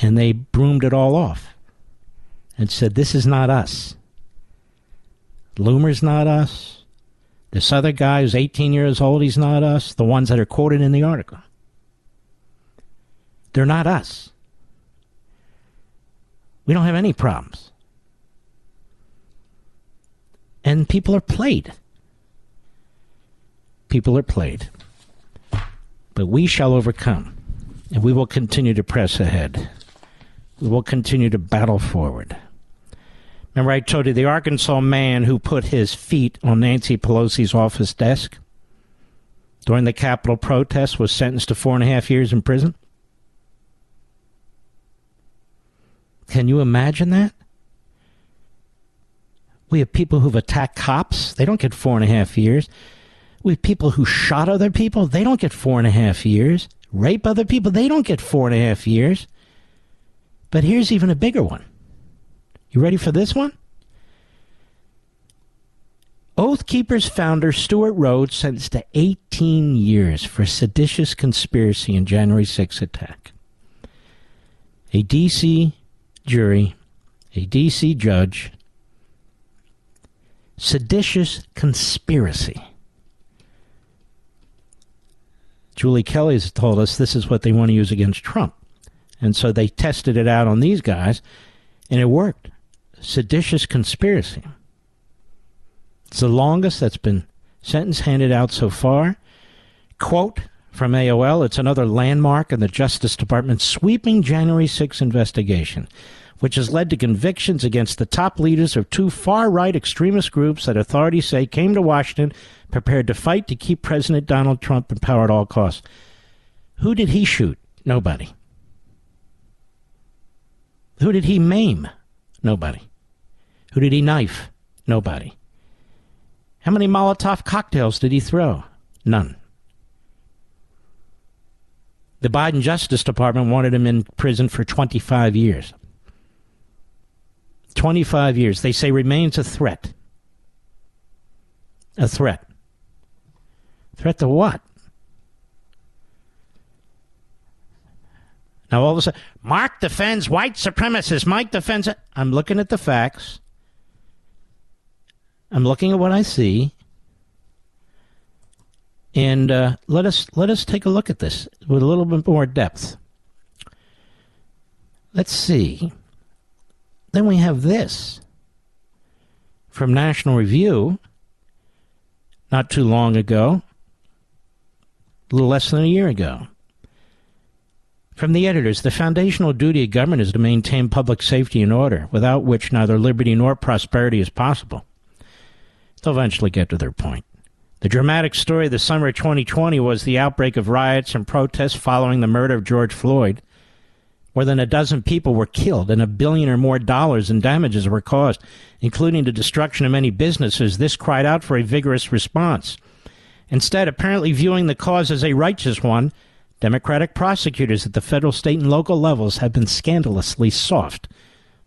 Speaker 1: And they broomed it all off and said, This is not us. Loomer's not us. This other guy who's 18 years old, he's not us. The ones that are quoted in the article. They're not us. We don't have any problems. And people are played. People are played. But we shall overcome, and we will continue to press ahead. We will continue to battle forward. Remember, I told you the Arkansas man who put his feet on Nancy Pelosi's office desk during the Capitol protest was sentenced to four and a half years in prison? Can you imagine that? We have people who've attacked cops. They don't get four and a half years. Have people who shot other people. They don't get four and a half years. Rape other people. They don't get four and a half years. But here's even a bigger one. You ready for this one? Oath Keepers founder Stewart Rhodes sentenced to 18 years for seditious conspiracy in January 6 attack. A D.C. jury, a D.C. judge, seditious conspiracy. Julie Kelly has told us this is what they want to use against Trump. And so they tested it out on these guys, and it worked. Seditious conspiracy. It's the longest that's been sentence handed out so far. Quote from AOL It's another landmark in the Justice Department's sweeping January 6 investigation, which has led to convictions against the top leaders of two far right extremist groups that authorities say came to Washington prepared to fight to keep President Donald Trump in power at all costs. Who did he shoot? Nobody. Who did he maim? Nobody. Who did he knife? Nobody. How many Molotov cocktails did he throw? None. The Biden Justice Department wanted him in prison for 25 years. 25 years. They say remains a threat. A threat. Threat to what? Now all of a sudden, Mark defends white supremacists. Mike defends it. I'm looking at the facts. I'm looking at what I see, and uh, let us let us take a look at this with a little bit more depth. Let's see. Then we have this from National Review not too long ago, a little less than a year ago. From the editors, the foundational duty of government is to maintain public safety and order, without which neither liberty nor prosperity is possible. They'll eventually get to their point. The dramatic story of the summer of 2020 was the outbreak of riots and protests following the murder of George Floyd. More than a dozen people were killed and a billion or more dollars in damages were caused, including the destruction of many businesses. This cried out for a vigorous response. Instead, apparently viewing the cause as a righteous one, Democratic prosecutors at the federal, state, and local levels have been scandalously soft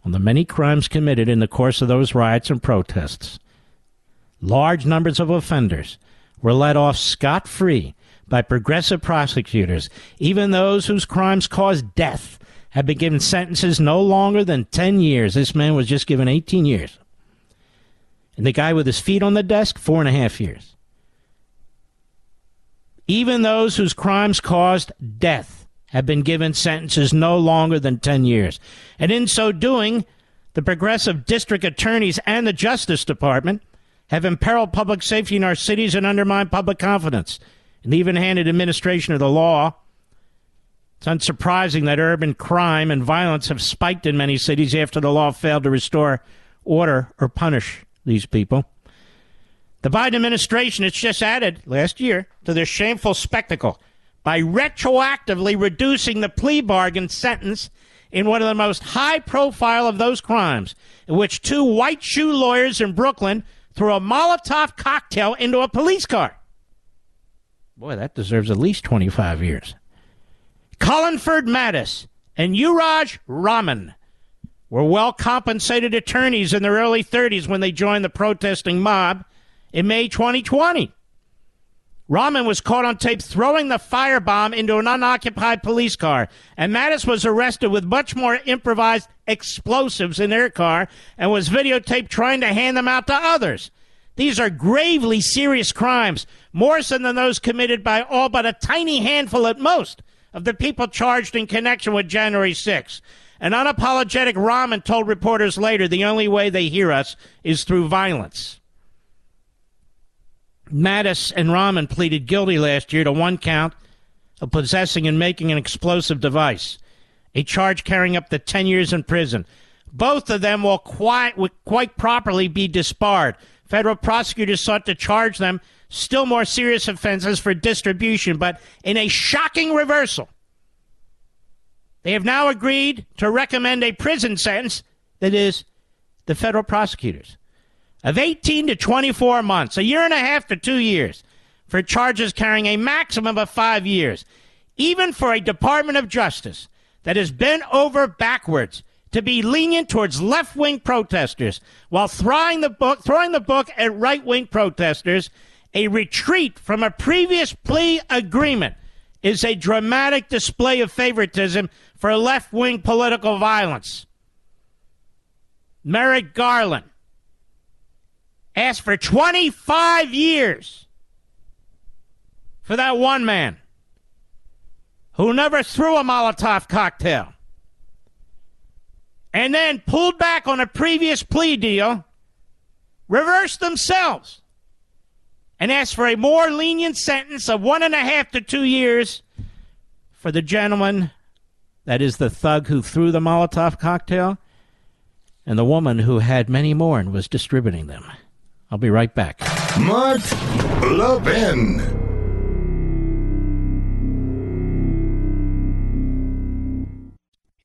Speaker 1: on the many crimes committed in the course of those riots and protests. Large numbers of offenders were let off scot free by progressive prosecutors, even those whose crimes caused death have been given sentences no longer than 10 years. This man was just given 18 years. And the guy with his feet on the desk, four and a half years. Even those whose crimes caused death have been given sentences no longer than 10 years. And in so doing, the progressive district attorneys and the Justice Department have imperiled public safety in our cities and undermined public confidence in the even handed administration of the law it's unsurprising that urban crime and violence have spiked in many cities after the law failed to restore order or punish these people. The Biden administration has just added last year to this shameful spectacle by retroactively reducing the plea bargain sentence in one of the most high profile of those crimes, in which two white shoe lawyers in Brooklyn threw a Molotov cocktail into a police car. Boy, that deserves at least 25 years. Colinford Mattis and Urooj Rahman were well compensated attorneys in their early 30s when they joined the protesting mob in May 2020. Rahman was caught on tape throwing the firebomb into an unoccupied police car, and Mattis was arrested with much more improvised explosives in their car and was videotaped trying to hand them out to others. These are gravely serious crimes, more so than those committed by all but a tiny handful at most of the people charged in connection with January 6. An unapologetic Rahman told reporters later the only way they hear us is through violence. Mattis and Rahman pleaded guilty last year to one count of possessing and making an explosive device, a charge carrying up to 10 years in prison. Both of them will quite, will quite properly be disbarred. Federal prosecutors sought to charge them still more serious offenses for distribution, but in a shocking reversal, they have now agreed to recommend a prison sentence that is the federal prosecutors of 18 to 24 months, a year and a half to two years, for charges carrying a maximum of five years, even for a Department of Justice that has bent over backwards to be lenient towards left wing protesters while throwing the book throwing the book at right wing protesters a retreat from a previous plea agreement is a dramatic display of favoritism for left wing political violence. Merrick Garland asked for 25 years for that one man who never threw a Molotov cocktail and then pulled back on a previous plea deal, reversed themselves and asked for a more lenient sentence of one and a half to two years for the gentleman that is the thug who threw the Molotov cocktail and the woman who had many more and was distributing them. I'll be right back.
Speaker 2: Mark Levin.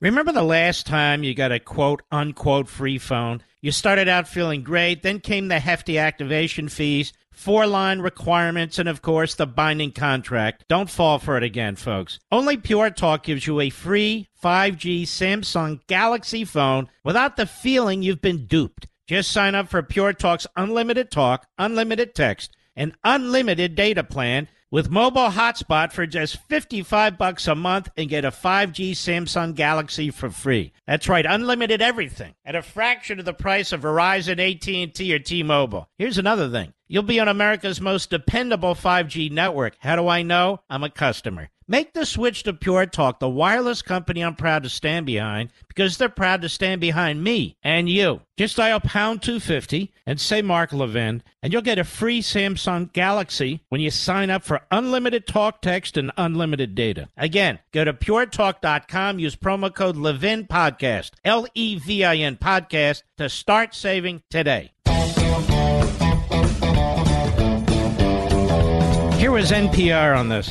Speaker 1: Remember the last time you got a quote unquote free phone? You started out feeling great, then came the hefty activation fees, four line requirements, and of course the binding contract. Don't fall for it again, folks. Only Pure Talk gives you a free 5G Samsung Galaxy phone without the feeling you've been duped. Just sign up for Pure Talk's unlimited talk, unlimited text, and unlimited data plan with mobile hotspot for just 55 bucks a month and get a 5G Samsung Galaxy for free. That's right, unlimited everything at a fraction of the price of Verizon, AT&T or T-Mobile. Here's another thing. You'll be on America's most dependable 5G network. How do I know? I'm a customer. Make the switch to Pure Talk, the wireless company I'm proud to stand behind, because they're proud to stand behind me and you. Just dial pound 250 and say Mark Levin, and you'll get a free Samsung Galaxy when you sign up for unlimited talk, text, and unlimited data. Again, go to puretalk.com, use promo code Levin Podcast, L E V I N Podcast, to start saving today. Here was NPR on this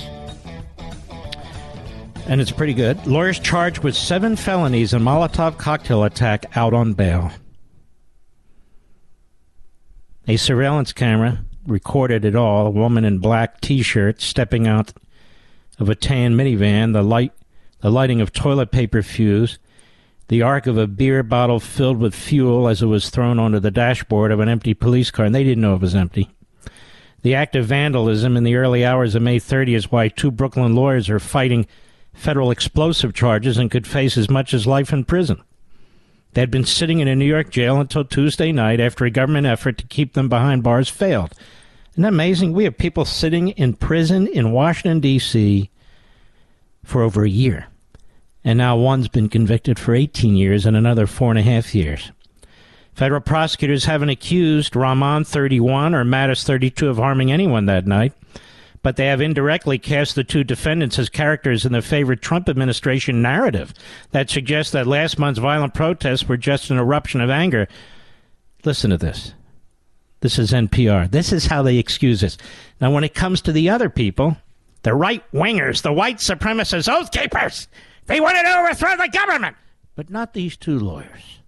Speaker 1: and it's pretty good. Lawyers charged with seven felonies and Molotov cocktail attack out on bail. A surveillance camera recorded it all. A woman in black T-shirt stepping out of a tan minivan. The light, the lighting of toilet paper fuse. the arc of a beer bottle filled with fuel as it was thrown onto the dashboard of an empty police car, and they didn't know it was empty. The act of vandalism in the early hours of May 30 is why two Brooklyn lawyers are fighting federal explosive charges and could face as much as life in prison. They had been sitting in a New York jail until Tuesday night after a government effort to keep them behind bars failed. Isn't that amazing? We have people sitting in prison in Washington, D.C. for over a year. And now one's been convicted for 18 years and another four and a half years. Federal prosecutors haven't accused Rahman 31 or Mattis 32 of harming anyone that night, but they have indirectly cast the two defendants as characters in the favorite Trump administration narrative that suggests that last month's violent protests were just an eruption of anger. Listen to this. This is NPR. This is how they excuse us. Now, when it comes to the other people, the right wingers, the white supremacists, oath keepers, they wanted to overthrow the government, but not these two lawyers.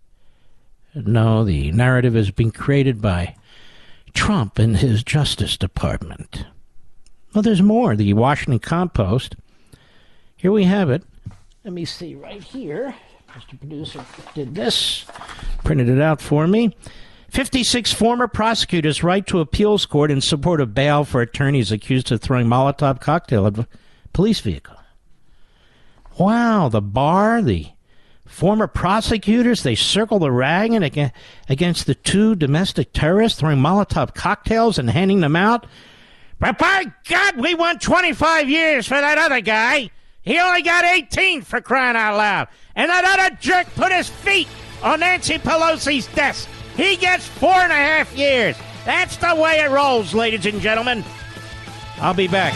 Speaker 1: No, the narrative has been created by Trump and his Justice Department. Well, there's more. The Washington Compost. Here we have it. Let me see right here. Mr. Producer did this, printed it out for me. 56 former prosecutors write to appeals court in support of bail for attorneys accused of throwing Molotov cocktail at police vehicle. Wow, the bar, the former prosecutors, they circle the wagon against the two domestic terrorists, throwing Molotov cocktails and handing them out. But by God, we want 25 years for that other guy. He only got 18 for crying out loud. And that other jerk put his feet on Nancy Pelosi's desk. He gets four and a half years. That's the way it rolls, ladies and gentlemen. I'll be back.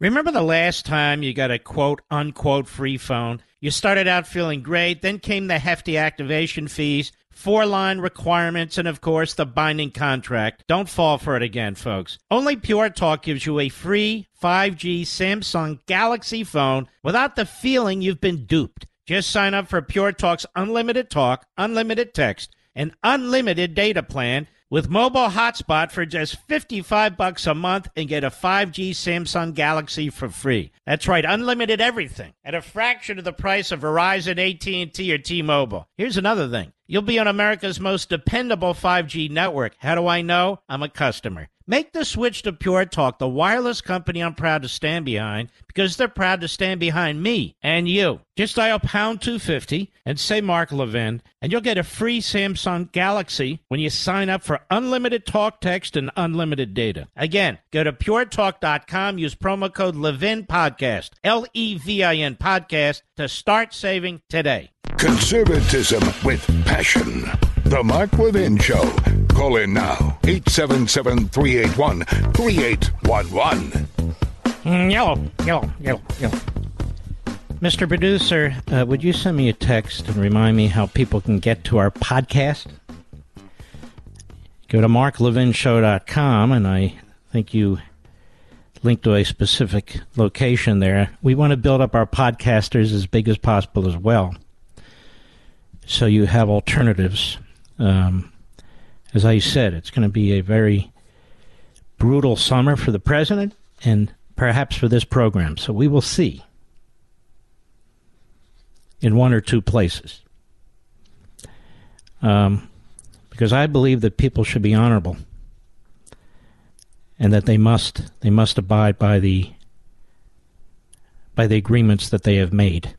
Speaker 1: Remember the last time you got a quote unquote free phone? You started out feeling great, then came the hefty activation fees, four line requirements, and of course the binding contract. Don't fall for it again, folks. Only Pure Talk gives you a free 5G Samsung Galaxy phone without the feeling you've been duped. Just sign up for Pure Talk's unlimited talk, unlimited text, and unlimited data plan with mobile hotspot for just 55 bucks a month and get a 5G Samsung Galaxy for free. That's right, unlimited everything at a fraction of the price of Verizon, AT&T or T-Mobile. Here's another thing. You'll be on America's most dependable 5G network. How do I know? I'm a customer. Make the switch to Pure Talk, the wireless company I'm proud to stand behind, because they're proud to stand behind me and you. Just dial pound 250 and say Mark Levin, and you'll get a free Samsung Galaxy when you sign up for unlimited talk, text, and unlimited data. Again, go to puretalk.com, use promo code Levin Podcast, L E V I N Podcast, to start saving today.
Speaker 2: Conservatism with passion. The Mark Levin Show. Call in now. 877 381 3811.
Speaker 1: Mm, yellow, yellow, yellow, yellow. Mr. Producer, uh, would you send me a text and remind me how people can get to our podcast? Go to marklevinshow.com, and I think you link to a specific location there. We want to build up our podcasters as big as possible as well. So you have alternatives. Um, as I said, it's going to be a very brutal summer for the president and perhaps for this program. So we will see in one or two places. Um, because I believe that people should be honorable and that they must they must abide by the by the agreements that they have made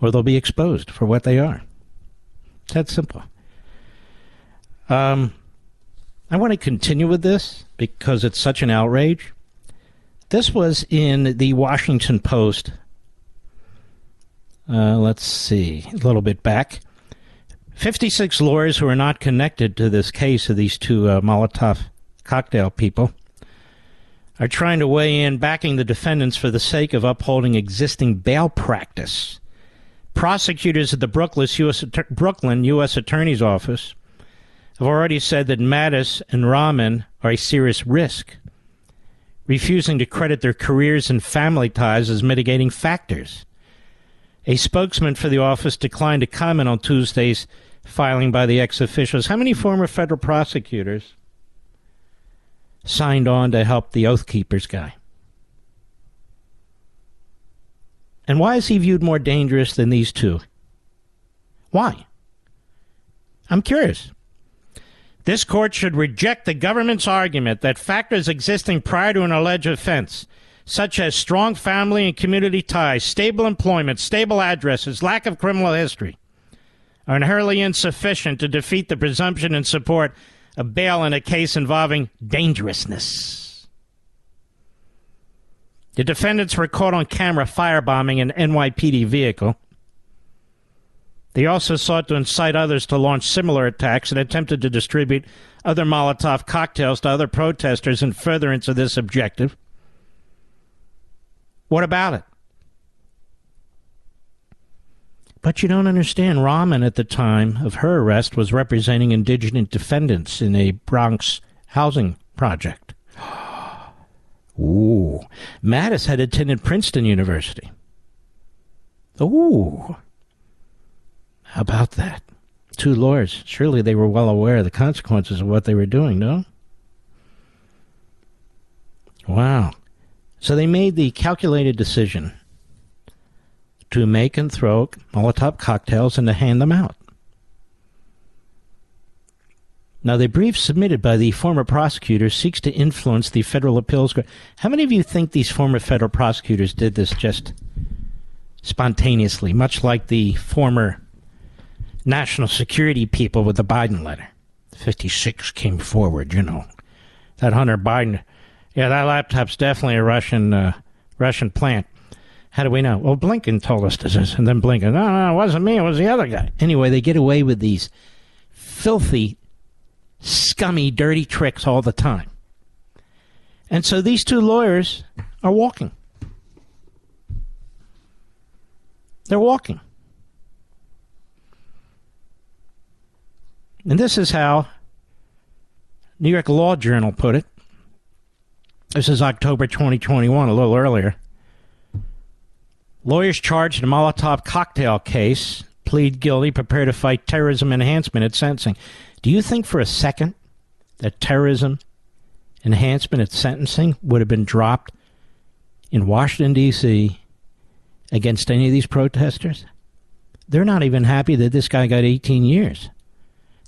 Speaker 1: or they'll be exposed for what they are. It's that simple. Um, I want to continue with this because it's such an outrage. This was in the Washington Post. Uh, let's see, a little bit back. 56 lawyers who are not connected to this case of these two uh, Molotov cocktail people are trying to weigh in backing the defendants for the sake of upholding existing bail practice. Prosecutors at the Brooklyn U.S. Attorney's Office have already said that Mattis and Rahman are a serious risk, refusing to credit their careers and family ties as mitigating factors. A spokesman for the office declined to comment on Tuesday's filing by the ex officials. How many former federal prosecutors signed on to help the Oath Keepers guy? And why is he viewed more dangerous than these two? Why? I'm curious. This court should reject the government's argument that factors existing prior to an alleged offense, such as strong family and community ties, stable employment, stable addresses, lack of criminal history, are inherently insufficient to defeat the presumption in support of bail in a case involving dangerousness. The defendants were caught on camera firebombing an NYPD vehicle. They also sought to incite others to launch similar attacks and attempted to distribute other Molotov cocktails to other protesters in furtherance of this objective. What about it? But you don't understand. Rahman, at the time of her arrest, was representing indigenous defendants in a Bronx housing project. Ooh. Mattis had attended Princeton University. Ooh. About that? Two lawyers. Surely they were well aware of the consequences of what they were doing, no? Wow. So they made the calculated decision to make and throw Molotov cocktails and to hand them out. Now, the brief submitted by the former prosecutor seeks to influence the federal appeals court. How many of you think these former federal prosecutors did this just spontaneously, much like the former national security people with the Biden letter. 56 came forward, you know. That Hunter Biden, yeah, that laptop's definitely a Russian uh, Russian plant. How do we know? Well, Blinken told us this, and then Blinken, no, no, it wasn't me, it was the other guy. Anyway, they get away with these filthy, scummy, dirty tricks all the time. And so these two lawyers are walking. They're walking. And this is how New York Law Journal put it. This is October 2021, a little earlier. Lawyers charged in a Molotov cocktail case plead guilty, prepare to fight terrorism enhancement at sentencing. Do you think for a second that terrorism enhancement at sentencing would have been dropped in Washington, D.C. against any of these protesters? They're not even happy that this guy got 18 years.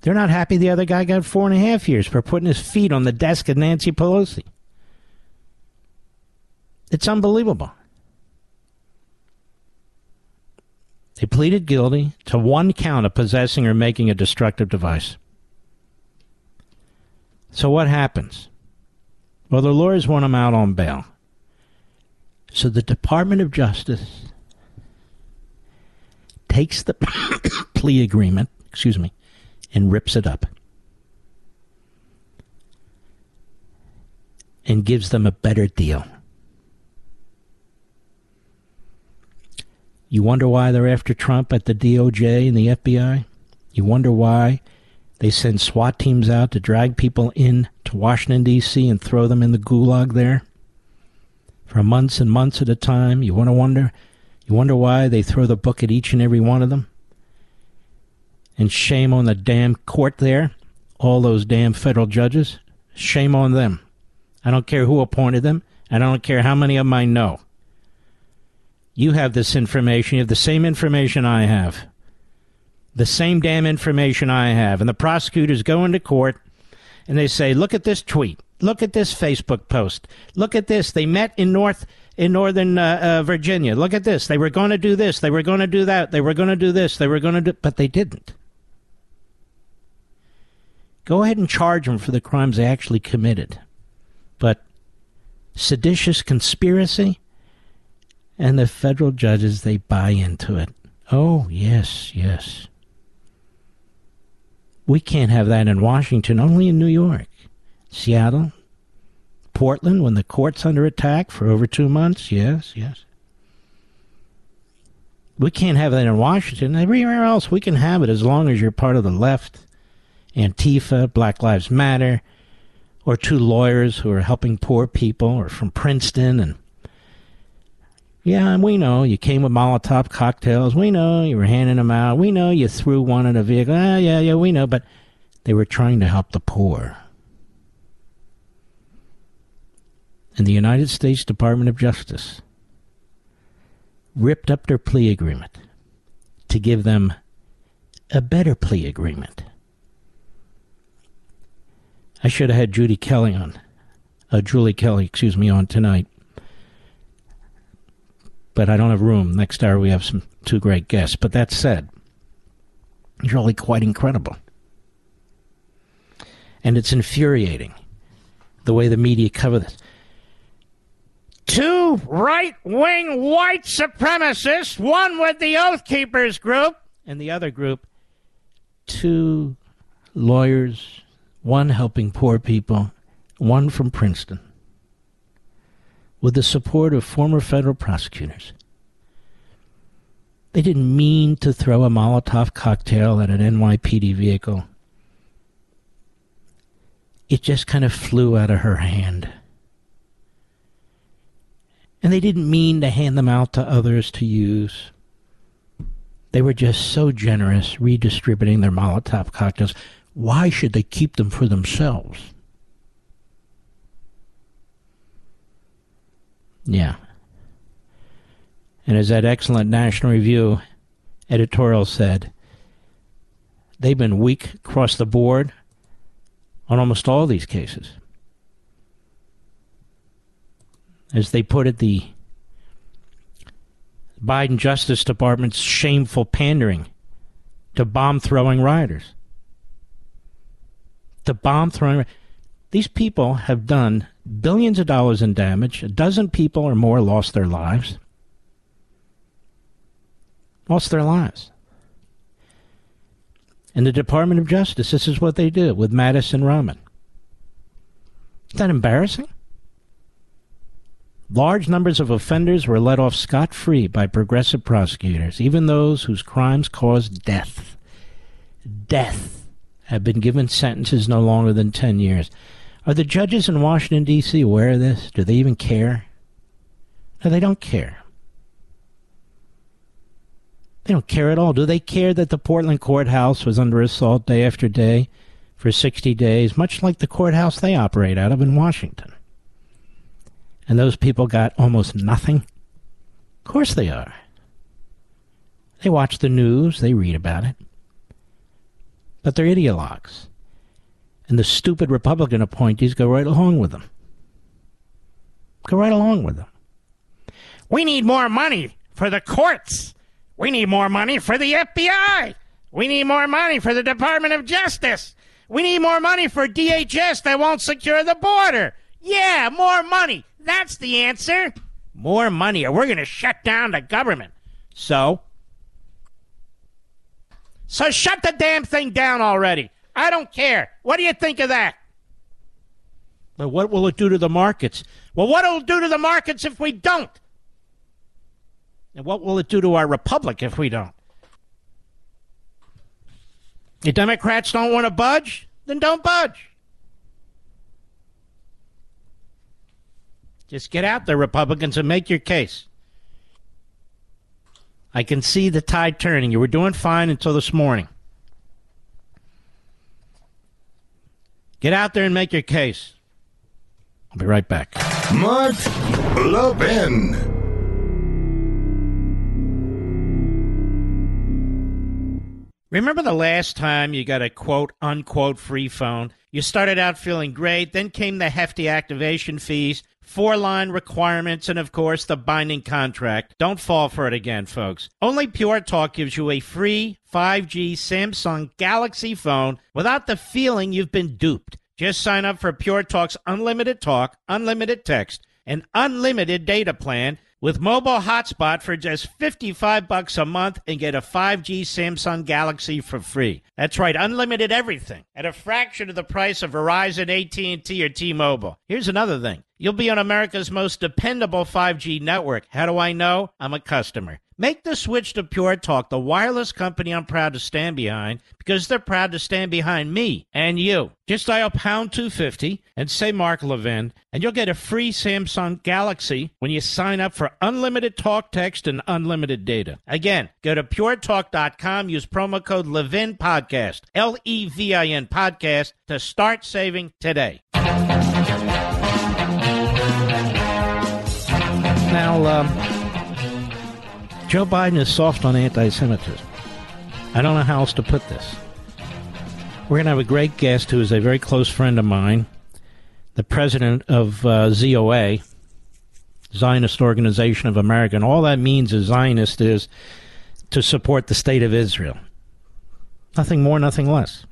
Speaker 1: They're not happy the other guy got four and a half years for putting his feet on the desk of Nancy Pelosi. It's unbelievable. They pleaded guilty to one count of possessing or making a destructive device. So what happens? Well, the lawyers want him out on bail. So the Department of Justice takes the plea agreement, excuse me, and rips it up and gives them a better deal. You wonder why they're after Trump at the DOJ and the FBI? You wonder why they send SWAT teams out to drag people in to Washington, D.C. and throw them in the gulag there for months and months at a time? You want to wonder? You wonder why they throw the book at each and every one of them? And shame on the damn court there, all those damn federal judges. Shame on them. I don't care who appointed them, and I don't care how many of them I know. You have this information. You have the same information I have. The same damn information I have. And the prosecutors go into court and they say, look at this tweet. Look at this Facebook post. Look at this. They met in North in Northern uh, uh, Virginia. Look at this. They were going to do this. They were going to do that. They were going to do this. They were going to do, but they didn't. Go ahead and charge them for the crimes they actually committed. But seditious conspiracy, and the federal judges, they buy into it. Oh, yes, yes. We can't have that in Washington, only in New York. Seattle, Portland, when the court's under attack for over two months, yes, yes. We can't have that in Washington. Everywhere else, we can have it as long as you're part of the left Antifa, Black Lives Matter, or two lawyers who are helping poor people, or from Princeton. And yeah, we know you came with Molotov cocktails. We know you were handing them out. We know you threw one in a vehicle. Ah, yeah, yeah, we know. But they were trying to help the poor. And the United States Department of Justice ripped up their plea agreement to give them a better plea agreement. I should have had Judy Kelly on, uh, Julie Kelly, excuse me, on tonight. But I don't have room. Next hour we have some two great guests. But that said, it's really quite incredible. And it's infuriating the way the media cover this. Two right wing white supremacists, one with the Oath Keepers group, and the other group, two lawyers, one helping poor people, one from Princeton, with the support of former federal prosecutors. They didn't mean to throw a Molotov cocktail at an NYPD vehicle. It just kind of flew out of her hand. And they didn't mean to hand them out to others to use. They were just so generous redistributing their Molotov cocktails. Why should they keep them for themselves? Yeah. And as that excellent National Review editorial said, they've been weak across the board on almost all these cases. As they put it, the Biden Justice Department's shameful pandering to bomb throwing rioters. To bomb throwing. These people have done billions of dollars in damage. A dozen people or more lost their lives. Lost their lives. And the Department of Justice, this is what they did with Mattis and Rahman. Is that embarrassing? Large numbers of offenders were let off scot free by progressive prosecutors, even those whose crimes caused death. Death have been given sentences no longer than 10 years. Are the judges in Washington, D.C. aware of this? Do they even care? No, they don't care. They don't care at all. Do they care that the Portland courthouse was under assault day after day for 60 days, much like the courthouse they operate out of in Washington? And those people got almost nothing? Of course they are. They watch the news, they read about it. But they're ideologues. And the stupid Republican appointees go right along with them. Go right along with them. We need more money for the courts. We need more money for the FBI. We need more money for the Department of Justice. We need more money for DHS that won't secure the border. Yeah, more money. That's the answer. More money, or we're going to shut down the government. So? So shut the damn thing down already. I don't care. What do you think of that? But what will it do to the markets? Well, what will it do to the markets if we don't? And what will it do to our republic if we don't? The Democrats don't want to budge? Then don't budge. Just get out there, Republicans, and make your case. I can see the tide turning. You were doing fine until this morning. Get out there and make your case. I'll be right back.
Speaker 2: Mark Levin.
Speaker 1: Remember the last time you got a quote unquote free phone? You started out feeling great, then came the hefty activation fees, four line requirements, and of course the binding contract. Don't fall for it again, folks. Only Pure Talk gives you a free 5G Samsung Galaxy phone without the feeling you've been duped. Just sign up for Pure Talk's unlimited talk, unlimited text, and unlimited data plan with mobile hotspot for just 55 bucks a month and get a 5G Samsung Galaxy for free. That's right, unlimited everything at a fraction of the price of Verizon, AT&T or T-Mobile. Here's another thing. You'll be on America's most dependable 5G network. How do I know? I'm a customer. Make the switch to Pure Talk, the wireless company I'm proud to stand behind, because they're proud to stand behind me and you. Just dial pound 250 and say Mark Levin, and you'll get a free Samsung Galaxy when you sign up for unlimited talk, text, and unlimited data. Again, go to puretalk.com, use promo code Levin Podcast, L E V I N Podcast, to start saving today. Now, um, Joe Biden is soft on anti Semitism. I don't know how else to put this. We're going to have a great guest who is a very close friend of mine, the president of uh, ZOA, Zionist Organization of America. And all that means is Zionist is to support the state of Israel. Nothing more, nothing less.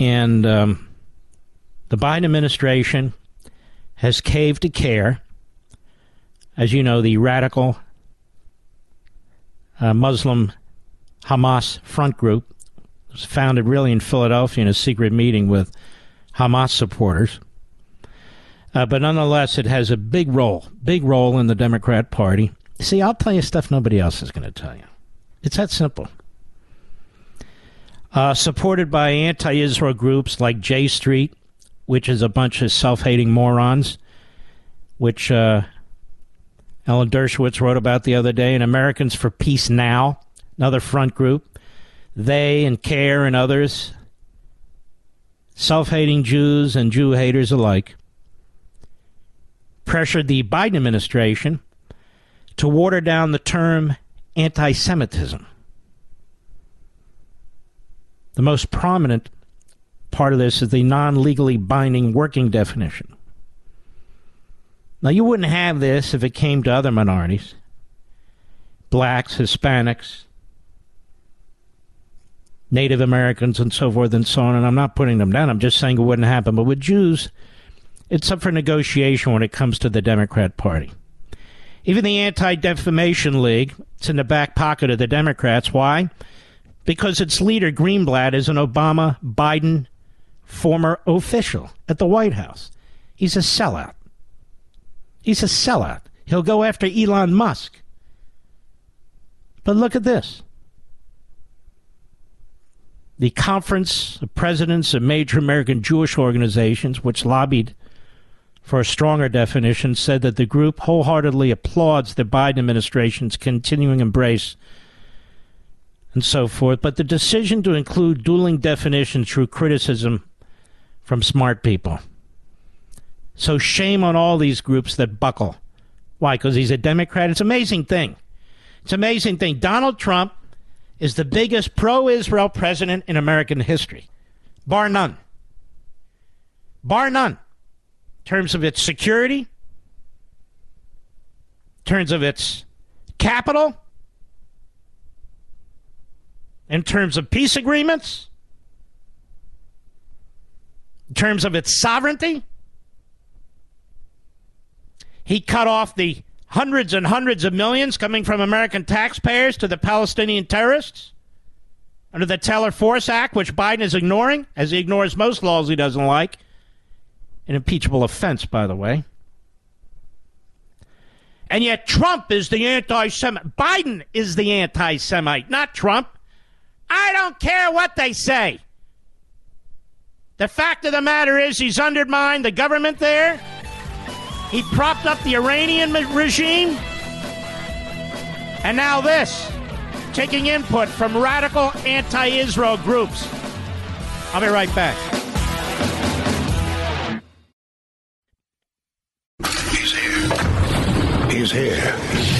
Speaker 1: And um, the Biden administration has caved to CAIR. As you know, the radical Muslim Hamas front group was founded really in Philadelphia in a secret meeting with Hamas supporters. Uh, but nonetheless, it has a big role, big role in the Democrat Party. See, I'll tell you stuff nobody else is going to tell you. It's that simple. Uh, supported by anti Israel groups like J Street, which is a bunch of self hating morons, which uh, Alan Dershowitz wrote about the other day, and Americans for Peace Now, another front group. They and CAIR and others, self hating Jews and Jew haters alike, pressured the Biden administration to water down the term anti Semitism. The most prominent part of this is the non legally binding working definition. Now, you wouldn't have this if it came to other minorities blacks, Hispanics, Native Americans, and so forth and so on. And I'm not putting them down, I'm just saying it wouldn't happen. But with Jews, it's up for negotiation when it comes to the Democrat Party. Even the Anti Defamation League, it's in the back pocket of the Democrats. Why? Because its leader, Greenblatt, is an Obama Biden former official at the White House. He's a sellout. He's a sellout. He'll go after Elon Musk. But look at this. The Conference of Presidents of Major American Jewish Organizations, which lobbied for a stronger definition, said that the group wholeheartedly applauds the Biden administration's continuing embrace and so forth, but the decision to include dueling definitions through criticism from smart people. So shame on all these groups that buckle. Why? Because he's a Democrat? It's an amazing thing. It's an amazing thing. Donald Trump is the biggest pro Israel president in American history, bar none. Bar none. In terms of its security, in terms of its capital, in terms of peace agreements, in terms of its sovereignty. He cut off the hundreds and hundreds of millions coming from American taxpayers to the Palestinian terrorists under the Taylor Force Act, which Biden is ignoring, as he ignores most laws he doesn't like. An impeachable offense, by the way. And yet Trump is the anti Semite. Biden is the anti Semite, not Trump. I don't care what they say. The fact of the matter is, he's undermined the government there. He propped up the Iranian regime. And now this, taking input from radical anti Israel groups. I'll be right back.
Speaker 2: He's here. He's here.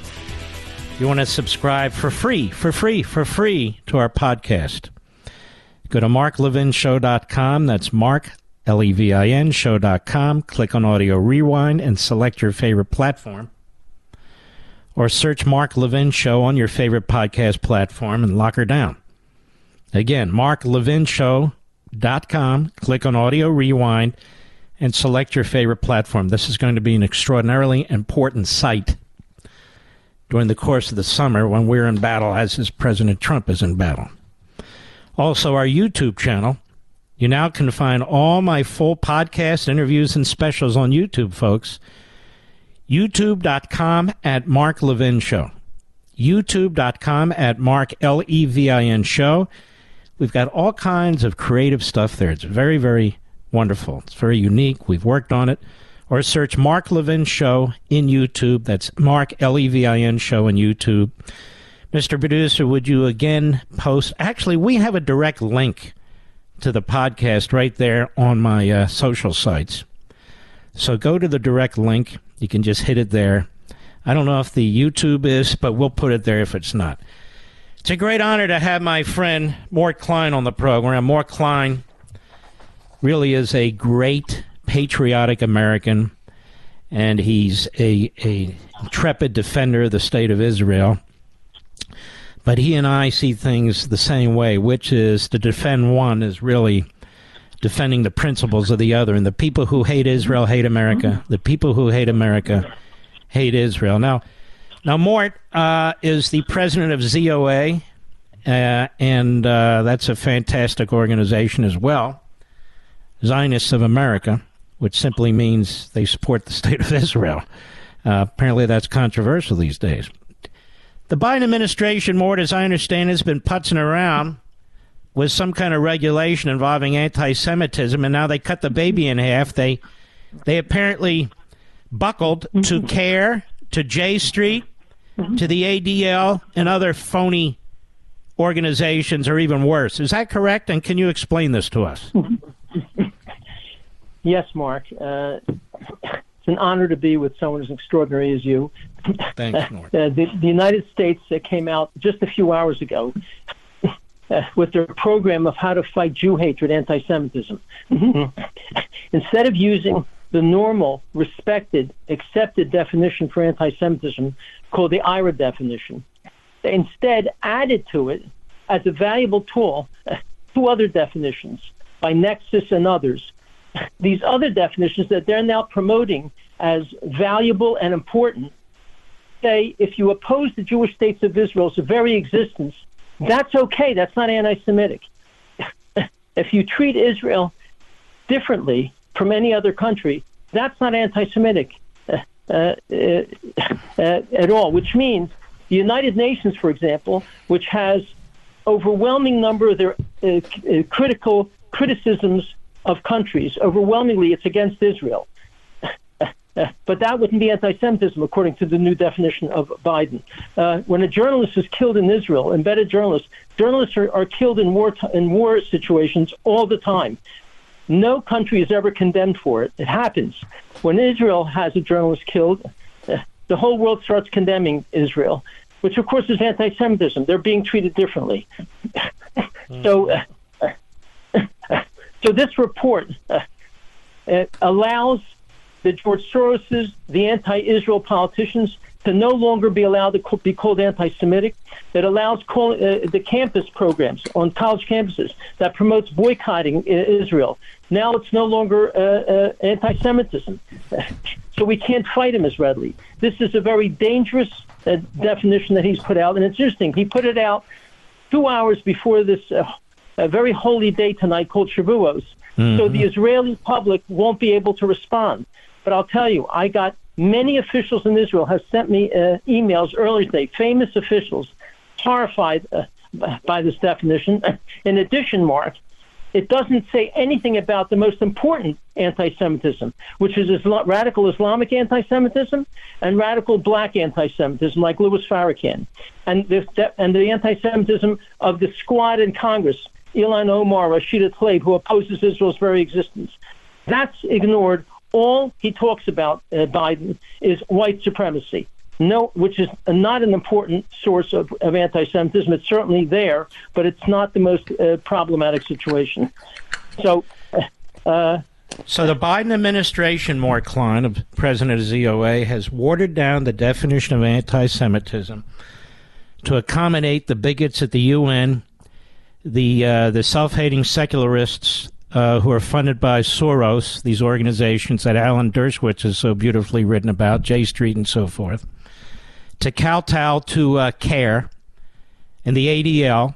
Speaker 1: you want to subscribe for free, for free, for free to our podcast, go to marklevinshow.com. That's Mark, L E V I N, show.com. Click on Audio Rewind and select your favorite platform. Or search Mark Levin Show on your favorite podcast platform and lock her down. Again, marklevinshow.com. Click on Audio Rewind and select your favorite platform. This is going to be an extraordinarily important site during the course of the summer when we're in battle, as is President Trump is in battle. Also, our YouTube channel. You now can find all my full podcast interviews and specials on YouTube, folks. YouTube.com at Mark Levin Show. youtube.com at Mark L E V I N show. We've got all kinds of creative stuff there. It's very, very wonderful. It's very unique. We've worked on it. Or search Mark Levin Show in YouTube. That's Mark L E V I N Show in YouTube. Mr. Producer, would you again post? Actually, we have a direct link to the podcast right there on my uh, social sites. So go to the direct link. You can just hit it there. I don't know if the YouTube is, but we'll put it there if it's not. It's a great honor to have my friend Mort Klein on the program. Mort Klein really is a great patriotic American, and he's a, a intrepid defender of the state of Israel. But he and I see things the same way, which is to defend one is really defending the principles of the other. And the people who hate Israel hate America. The people who hate America hate Israel. Now, now Mort uh, is the president of ZOA, uh, and uh, that's a fantastic organization as well. Zionists of America, which simply means they support the state of Israel. Uh, apparently, that's controversial these days. The Biden administration, Mort as I understand, has been putzing around with some kind of regulation involving anti-Semitism, and now they cut the baby in half. They they apparently buckled to CAIR, to J Street, to the ADL, and other phony organizations, or even worse. Is that correct? And can you explain this to us?
Speaker 7: Yes, Mark. Uh, it's an honor to be with someone as extraordinary as you.
Speaker 1: Thanks, Mort.
Speaker 7: Uh, the, the United States uh, came out just a few hours ago uh, with their program of how to fight Jew hatred, anti Semitism. Instead of using the normal, respected, accepted definition for anti Semitism called the IHRA definition, they instead added to it as a valuable tool uh, two other definitions by Nexus and others. These other definitions that they're now promoting as valuable and important say if you oppose the Jewish states of Israel's very existence, that's okay. That's not anti Semitic. if you treat Israel differently from any other country, that's not anti Semitic uh, uh, uh, at all, which means the United Nations, for example, which has overwhelming number of their uh, uh, critical criticisms of countries, overwhelmingly it's against Israel. but that wouldn't be anti-Semitism, according to the new definition of Biden. Uh, when a journalist is killed in Israel, embedded journalists, journalists are, are killed in war t- in war situations all the time. No country is ever condemned for it. It happens. When Israel has a journalist killed, uh, the whole world starts condemning Israel, which of course is anti-Semitism. They're being treated differently. so, uh, so this report uh, allows the George Soroses, the anti-Israel politicians, to no longer be allowed to be called anti-Semitic. That allows call, uh, the campus programs on college campuses that promotes boycotting Israel. Now it's no longer uh, uh, anti-Semitism, so we can't fight him as readily. This is a very dangerous uh, definition that he's put out, and it's interesting. He put it out two hours before this uh, very holy day tonight called Shavuos. Mm-hmm. So the Israeli public won't be able to respond. But I'll tell you, I got many officials in Israel have sent me uh, emails earlier today, famous officials, horrified uh, by this definition. In addition, Mark, it doesn't say anything about the most important anti-Semitism, which is Islam- radical Islamic anti-Semitism and radical black anti-Semitism, like Louis Farrakhan, and the and the anti-Semitism of the squad in Congress, Ilhan Omar, Rashida Tlaib, who opposes Israel's very existence. That's ignored all he talks about, uh, Biden, is white supremacy. No, which is not an important source of, of anti-Semitism. It's certainly there, but it's not the most uh, problematic situation. So, uh,
Speaker 1: so the Biden administration, Mark Klein, of president of ZOA, has watered down the definition of anti-Semitism to accommodate the bigots at the UN, the uh, the self-hating secularists uh, who are funded by Soros, these organizations that Alan Dershowitz has so beautifully written about, J Street and so forth, to Kowtow to uh, CAIR and the ADL.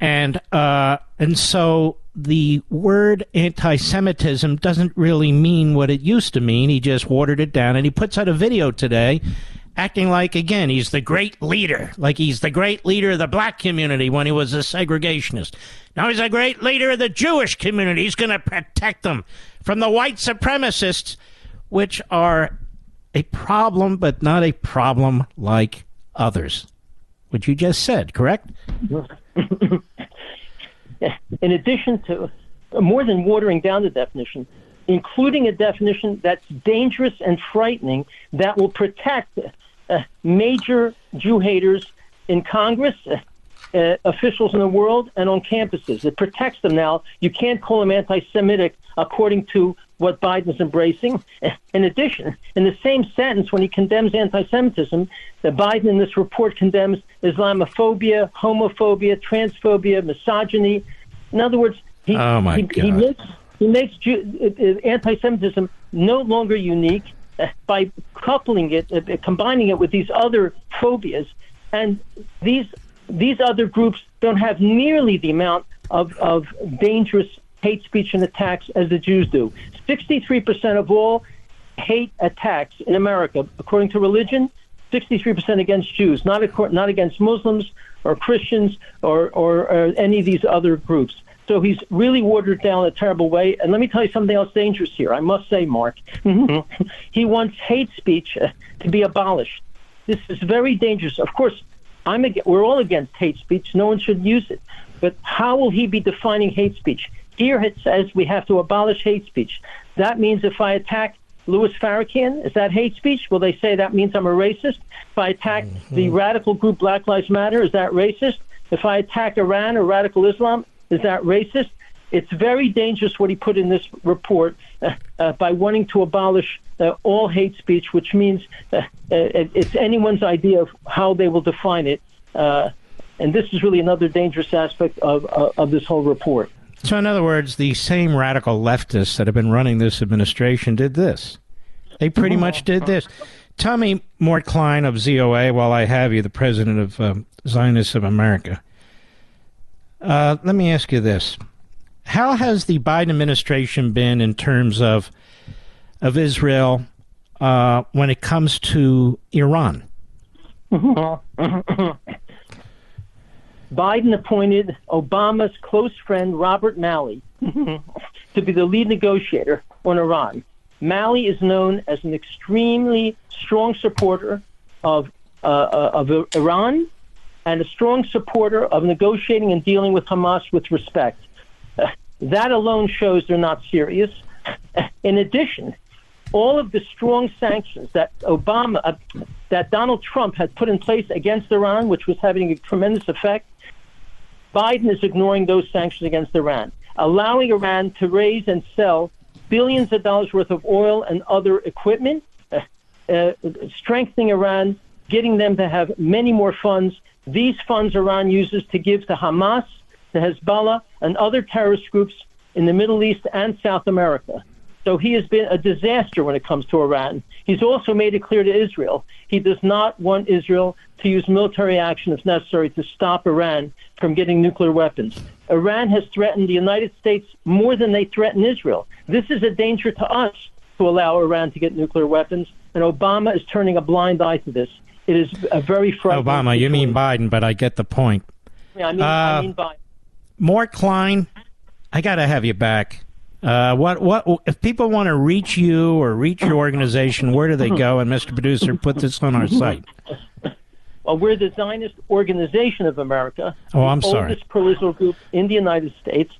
Speaker 1: And, uh, and so the word anti Semitism doesn't really mean what it used to mean. He just watered it down. And he puts out a video today acting like, again, he's the great leader, like he's the great leader of the black community when he was a segregationist. Now he's a great leader of the Jewish community. He's going to protect them from the white supremacists, which are a problem, but not a problem like others. What you just said, correct?
Speaker 7: In addition to more than watering down the definition, including a definition that's dangerous and frightening that will protect uh, major Jew haters in Congress, uh, uh, officials in the world, and on campuses. It protects them now. You can't call them anti Semitic according to what Biden's embracing. In addition, in the same sentence, when he condemns anti Semitism, that Biden in this report condemns Islamophobia, homophobia, transphobia, misogyny. In other words, he,
Speaker 1: oh
Speaker 7: he, he makes, he makes uh, uh, anti Semitism no longer unique by coupling it, uh, combining it with these other phobias. And these, these other groups don't have nearly the amount of, of dangerous hate speech and attacks as the Jews do. 63% of all hate attacks in America, according to religion, 63% against Jews, not, not against Muslims or Christians or, or, or any of these other groups. So he's really watered down a terrible way. And let me tell you something else dangerous here. I must say, Mark, he wants hate speech uh, to be abolished. This is very dangerous. Of course, I'm ag- we're all against hate speech. No one should use it. But how will he be defining hate speech? Here it says we have to abolish hate speech. That means if I attack Louis Farrakhan, is that hate speech? Will they say that means I'm a racist? If I attack mm-hmm. the radical group Black Lives Matter, is that racist? If I attack Iran or radical Islam, is that racist? It's very dangerous what he put in this report uh, uh, by wanting to abolish uh, all hate speech, which means uh, uh, it's anyone's idea of how they will define it. Uh, and this is really another dangerous aspect of, of this whole report.
Speaker 1: So, in other words, the same radical leftists that have been running this administration did this. They pretty much did this. Me, Mort Klein of ZOA, while I have you, the president of um, Zionists of America. Uh, let me ask you this: How has the Biden administration been in terms of of Israel uh, when it comes to Iran?
Speaker 7: Biden appointed Obama's close friend Robert Malley to be the lead negotiator on Iran. Malley is known as an extremely strong supporter of, uh, uh of Iran and a strong supporter of negotiating and dealing with Hamas with respect. That alone shows they're not serious. In addition, all of the strong sanctions that Obama, uh, that Donald Trump had put in place against Iran, which was having a tremendous effect, Biden is ignoring those sanctions against Iran, allowing Iran to raise and sell billions of dollars worth of oil and other equipment, uh, uh, strengthening Iran, getting them to have many more funds. These funds Iran uses to give to Hamas, to Hezbollah, and other terrorist groups in the Middle East and South America. So he has been a disaster when it comes to Iran. He's also made it clear to Israel he does not want Israel to use military action if necessary to stop Iran from getting nuclear weapons. Iran has threatened the United States more than they threaten Israel. This is a danger to us to allow Iran to get nuclear weapons, and Obama is turning a blind eye to this. It is a very frightening.
Speaker 1: Obama, situation. you mean Biden, but I get the point.
Speaker 7: Yeah, I mean, uh, I mean Biden.
Speaker 1: Mort Klein, I got to have you back. Uh, what what if people want to reach you or reach your organization? Where do they go? And Mr. Producer, put this on our site.
Speaker 7: Well, we're the Zionist Organization of America.
Speaker 1: Oh, I'm
Speaker 7: the
Speaker 1: sorry.
Speaker 7: Oldest pro-Israel group in the United States.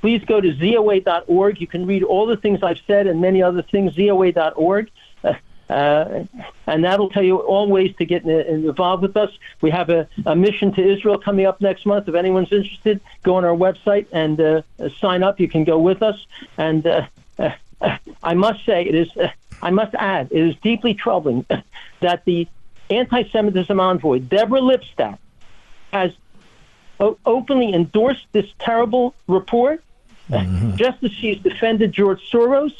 Speaker 7: Please go to zoa.org. You can read all the things I've said and many other things. zoa.org. Uh, and that'll tell you all ways to get involved with us. We have a, a, mission to Israel coming up next month. If anyone's interested, go on our website and uh, sign up. You can go with us. And uh, uh, I must say, it is. Uh, I must add, it is deeply troubling that the anti-Semitism envoy Deborah Lipstadt has o- openly endorsed this terrible report, mm-hmm. just as she's defended George Soros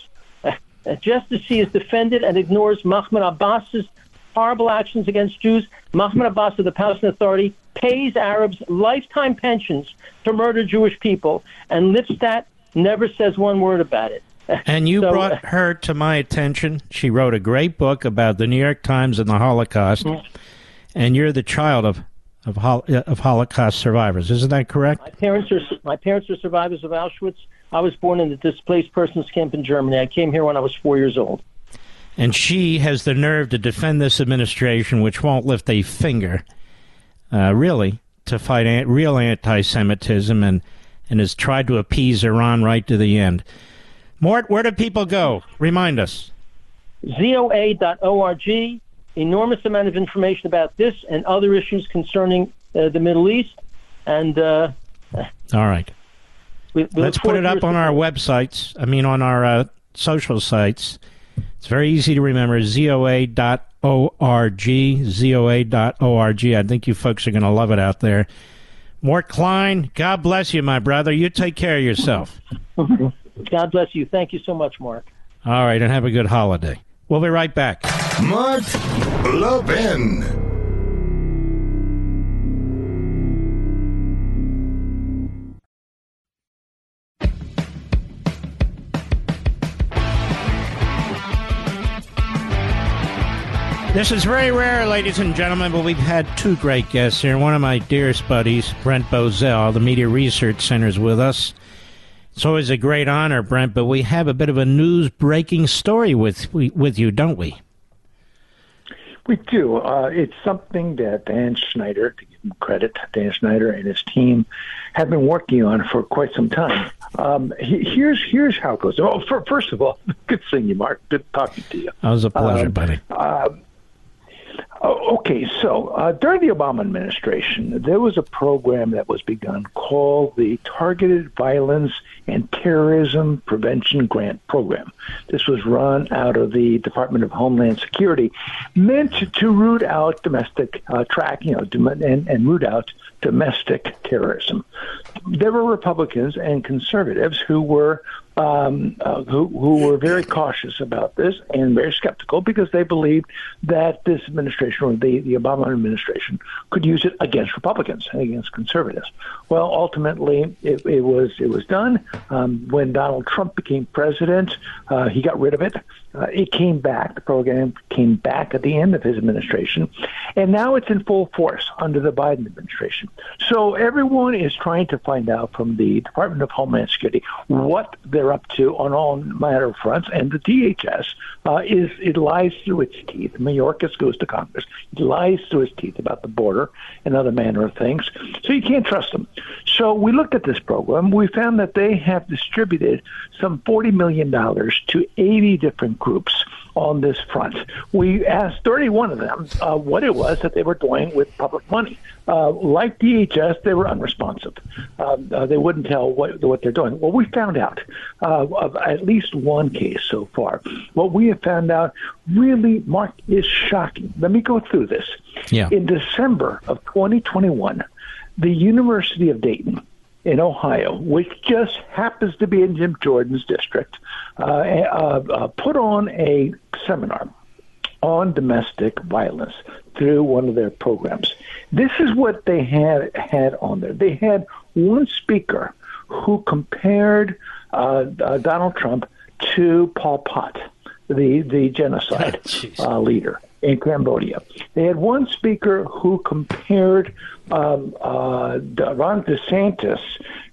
Speaker 7: uh, just as she is defended and ignores Mahmoud Abbas's horrible actions against Jews, Mahmoud Abbas of the Palestinian Authority pays Arabs lifetime pensions to murder Jewish people, and Lipstadt never says one word about it.
Speaker 1: And you
Speaker 7: So,
Speaker 1: brought
Speaker 7: uh,
Speaker 1: her to my attention. She wrote a great book about the New York Times and the Holocaust.
Speaker 7: Mm.
Speaker 1: And you're the child of of, uh, of Holocaust survivors. Isn't that correct?
Speaker 7: My parents are my parents are survivors of Auschwitz. I was born in the displaced persons camp in Germany. I came here when I was four years old.
Speaker 1: And she has the nerve to defend this administration, which won't lift a finger, uh, really, to fight an- real anti-Semitism, and and has tried to appease Iran right to the end. Mort, where do people go? Remind us.
Speaker 7: ZOA.org. Enormous amount of information about this and other issues concerning uh, the Middle East. And uh,
Speaker 1: All right.
Speaker 7: We, we
Speaker 1: Let's put it up on our websites. I mean, on our uh, social sites. It's very easy to remember. ZOA.org. ZOA.org. I think you folks are going to love it out there. Mort Klein, God bless you, my brother. You take care of yourself.
Speaker 7: God bless you. Thank you so much, Mark.
Speaker 1: All right, and have a good holiday. We'll be right back.
Speaker 2: Mark Levin.
Speaker 1: This is very rare, ladies and gentlemen, but we've had two great guests here. One of my dearest buddies, Brent Bozell, the Media Research Center, is with us. It's always a great honor, Brent, but we have a bit of a news breaking story with with you, don't we?
Speaker 8: We do. Uh, it's something that Dan Schneider, to give him credit, Dan Schneider and his team have been working on for quite some time. Um, he, here's here's how it goes. Oh, for, first of all, good seeing you, Mark. Good talking to you.
Speaker 1: That was a pleasure,
Speaker 8: Um,
Speaker 1: buddy.
Speaker 8: Oh, okay, so uh, during the Obama administration, there was a program that was begun called the Targeted Violence and Terrorism Prevention Grant Program. This was run out of the Department of Homeland Security, meant to, to root out domestic uh, track, you know, and, and root out domestic terrorism. There were Republicans and conservatives who were um, uh, who, who were very cautious about this and very skeptical because they believed that this administration or the, the Obama administration could use it against Republicans and against conservatives. Well, ultimately, it, it was it was done um, when Donald Trump became president. Uh, he got rid of it. Uh, it came back. The program came back at the end of his administration, and now it's in full force under the Biden administration. So everyone is trying to find out from the Department of Homeland Security what they're up to on all matter of fronts, and the DHS uh, is it lies through its teeth. Mayorkas goes to Congress. It lies through its teeth about the border and other manner of things. So you can't trust them. So we looked at this program. We found that they have distributed some $40 million to 80 different groups on this front. We asked 31 of them uh, what it was that they were doing with public money. Uh, like DHS, they were unresponsive. Um, uh, they wouldn't tell what, what they're doing. Well, we found out uh, of at least one case so far. What we have found out really, Mark, is shocking. Let me go through this.
Speaker 1: Yeah.
Speaker 8: In December of 2021, the University of Dayton in Ohio, which just happens to be in Jim Jordan's district, uh, uh, uh, put on a seminar on domestic violence through one of their programs. This is what they had had on there. They had one speaker who compared uh, uh, Donald Trump to Pol Pot, the the genocide uh, leader in Cambodia. They had one speaker who compared um, uh, Ron DeSantis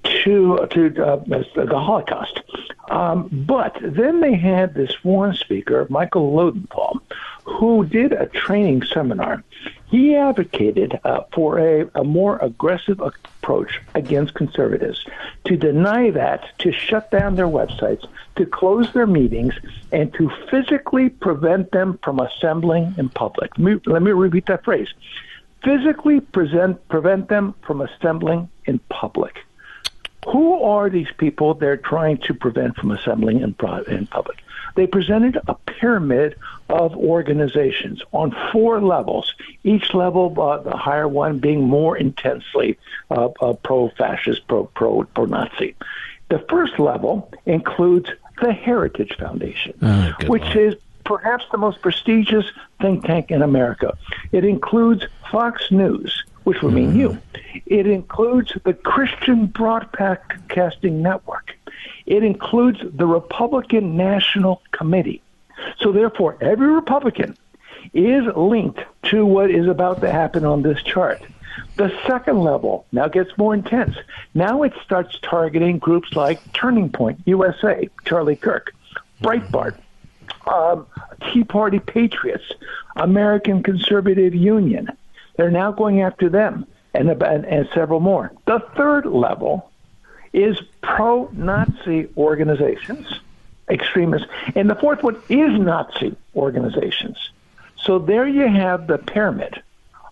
Speaker 8: to to uh, the Holocaust. Um, but then they had this one speaker, Michael Loadenthal, who did a training seminar. He advocated uh, for a, a more aggressive approach against conservatives, to deny that, to shut down their websites, to close their meetings, and to physically prevent them from assembling in public. Let me, repeat that phrase physically present, prevent them from assembling in public. Who are these people they're trying to prevent from assembling in, in public? They presented a pyramid of organizations on four levels, each level, uh, the higher one being more intensely uh, uh, pro-fascist, pro, pro, pro-Nazi. The first level includes the Heritage Foundation,
Speaker 1: Oh,
Speaker 8: which is perhaps the most prestigious think tank in America. It includes Fox News, which would mean you. It includes the Christian Broadcasting Network. It includes the Republican National Committee. So, therefore, every Republican is linked to what is about to happen on this chart. The second level now gets more intense. Now it starts targeting groups like Turning Point USA, Charlie Kirk, Breitbart, um, Tea Party Patriots, American Conservative Union. They're now going after them and, and, and several more. The third level is pro Nazi organizations, extremists. And the fourth one is Nazi organizations. So there you have the pyramid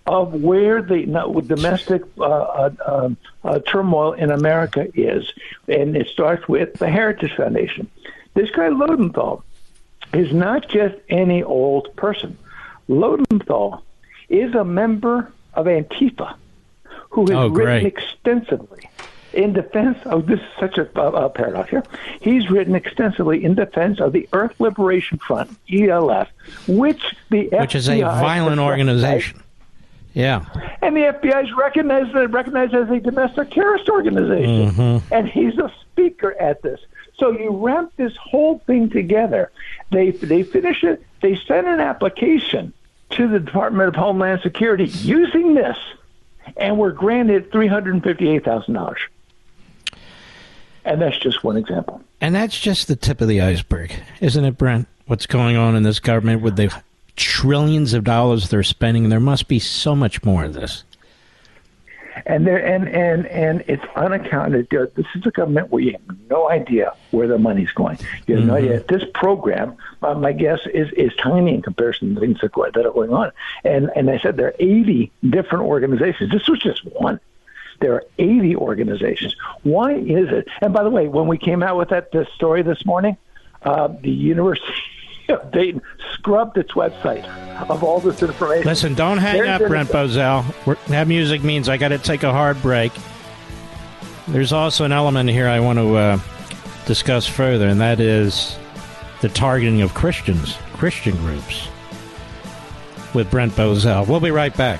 Speaker 8: of where the domestic uh, uh, um, uh, turmoil in America is. And it starts with the Heritage Foundation. This guy Loadenthal is not just any old person. Loadenthal is a member of Antifa who has
Speaker 1: oh,
Speaker 8: written extensively in defense of this is such a, a, paradox here. He's written extensively in defense of the Earth Liberation Front (ELF), which the FBI
Speaker 1: which
Speaker 8: FBI
Speaker 1: is a violent organization. Yeah,
Speaker 8: and the FBI is recognized recognized as a domestic terrorist organization,
Speaker 1: mm-hmm.
Speaker 8: and he's a speaker at this. So you ramp this whole thing together. They they finish it. They send an application to the Department of Homeland Security using this, and were granted three hundred and fifty-eight thousand dollars. And that's just one example.
Speaker 1: And that's just the tip of the iceberg, isn't it, Brent? What's going on in this government with the trillions of dollars they're spending? There must be so much more of this.
Speaker 8: And there, and and and it's unaccounted. This is a government where you have no idea where the money's going. You have mm-hmm. no idea. This program, uh, my guess is is tiny in comparison to the things that, that are going on. And and I said there are 80 different organizations. This was just one. There are 80 organizations. Why is it? And by the way, when we came out with that this story this morning, uh, the University of Dayton scrubbed its website of all this information.
Speaker 1: Listen, don't hang There's up, Brent Bozell. We're, that music means I got to take a hard break. There's also an element here I want to uh, discuss further, and that is the targeting of Christians, Christian groups, with Brent Bozell. We'll be right back.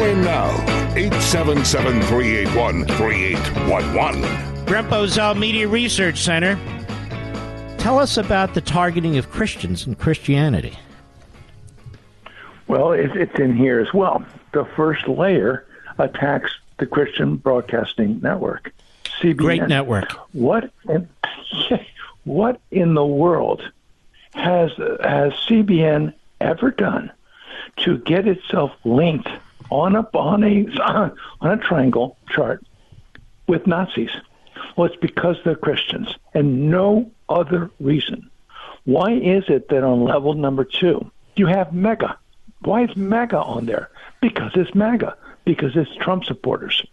Speaker 2: Call in now, 877 381 3811.
Speaker 1: Brent uh, Bozell Media Research Center. Tell us about the targeting of Christians and Christianity.
Speaker 8: Well, it's in here as well. The first layer attacks the Christian Broadcasting Network, CBN.
Speaker 1: Great network.
Speaker 8: What in, what in the world has has CBN ever done to get itself linked on a on a on a triangle chart with Nazis. Well, it's because they're Christians, and no other reason. Why is it that on level number two you have MAGA? Why is MAGA on there? Because it's MAGA. Because it's Trump supporters.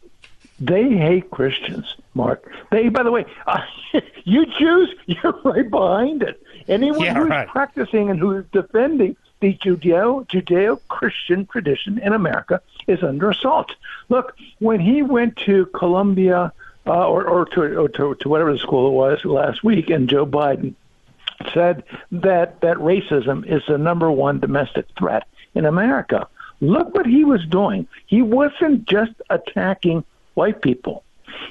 Speaker 8: They hate Christians, Mark. They, by the way, uh, you Jews, you're right behind it. Anyone
Speaker 1: yeah,
Speaker 8: who's
Speaker 1: right.
Speaker 8: practicing and who's defending the Judeo Judeo Christian tradition in America is under assault. Look, when he went to Columbia uh, or, or, to, or to, to whatever the school it was last week, and Joe Biden said that that racism is the number one domestic threat in America. Look what he was doing. He wasn't just attacking white people.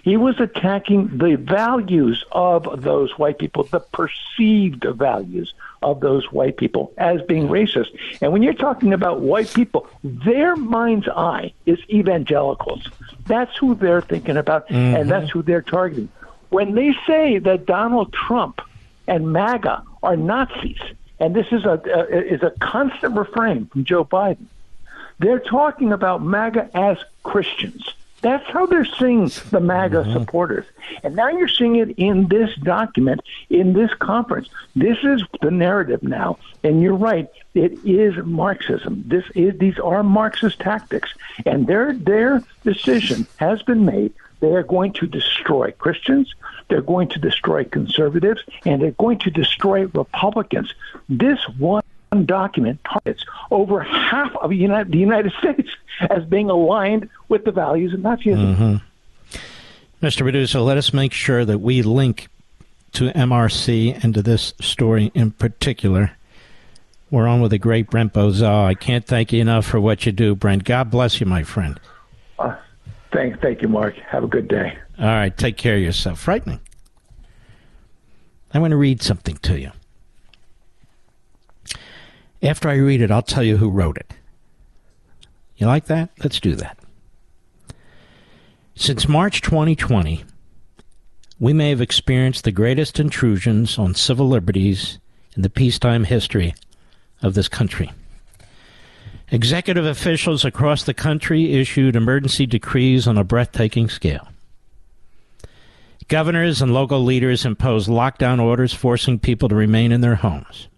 Speaker 8: He was attacking the values of those white people, the perceived values of those white people as being racist. And when you're talking about white people, their mind's eye is evangelicals. That's who they're thinking about, mm-hmm. and that's who they're targeting. When they say that Donald Trump and MAGA are Nazis, and this is a, a is a constant refrain from Joe Biden, they're talking about MAGA as Christians. That's how they're seeing the MAGA mm-hmm. supporters. And now you're seeing it in this document, in this conference. This is the narrative now. And you're right, it is Marxism. This is these are Marxist tactics. And their their decision has been made. They are going to destroy Christians, they're going to destroy conservatives, and they're going to destroy Republicans. This one document targets over half of the United, the United States as being aligned with the values of Nazism.
Speaker 1: Mm-hmm. Mr. Producer, let us make sure that we link to MRC and to this story in particular. We're on with the great Brent Bozell. I can't thank you enough for what you do, Brent. God bless you, my friend.
Speaker 8: Uh, thank, thank you, Mark. Have a good day.
Speaker 1: All right, take care of yourself. Frightening. I want to read something to you. After I read it, I'll tell you who wrote it. You like that? Let's do that. Since March 2020, we may have experienced the greatest intrusions on civil liberties in the peacetime history of this country. Executive officials across the country issued emergency decrees on a breathtaking scale. Governors and local leaders imposed lockdown orders forcing people to remain in their homes.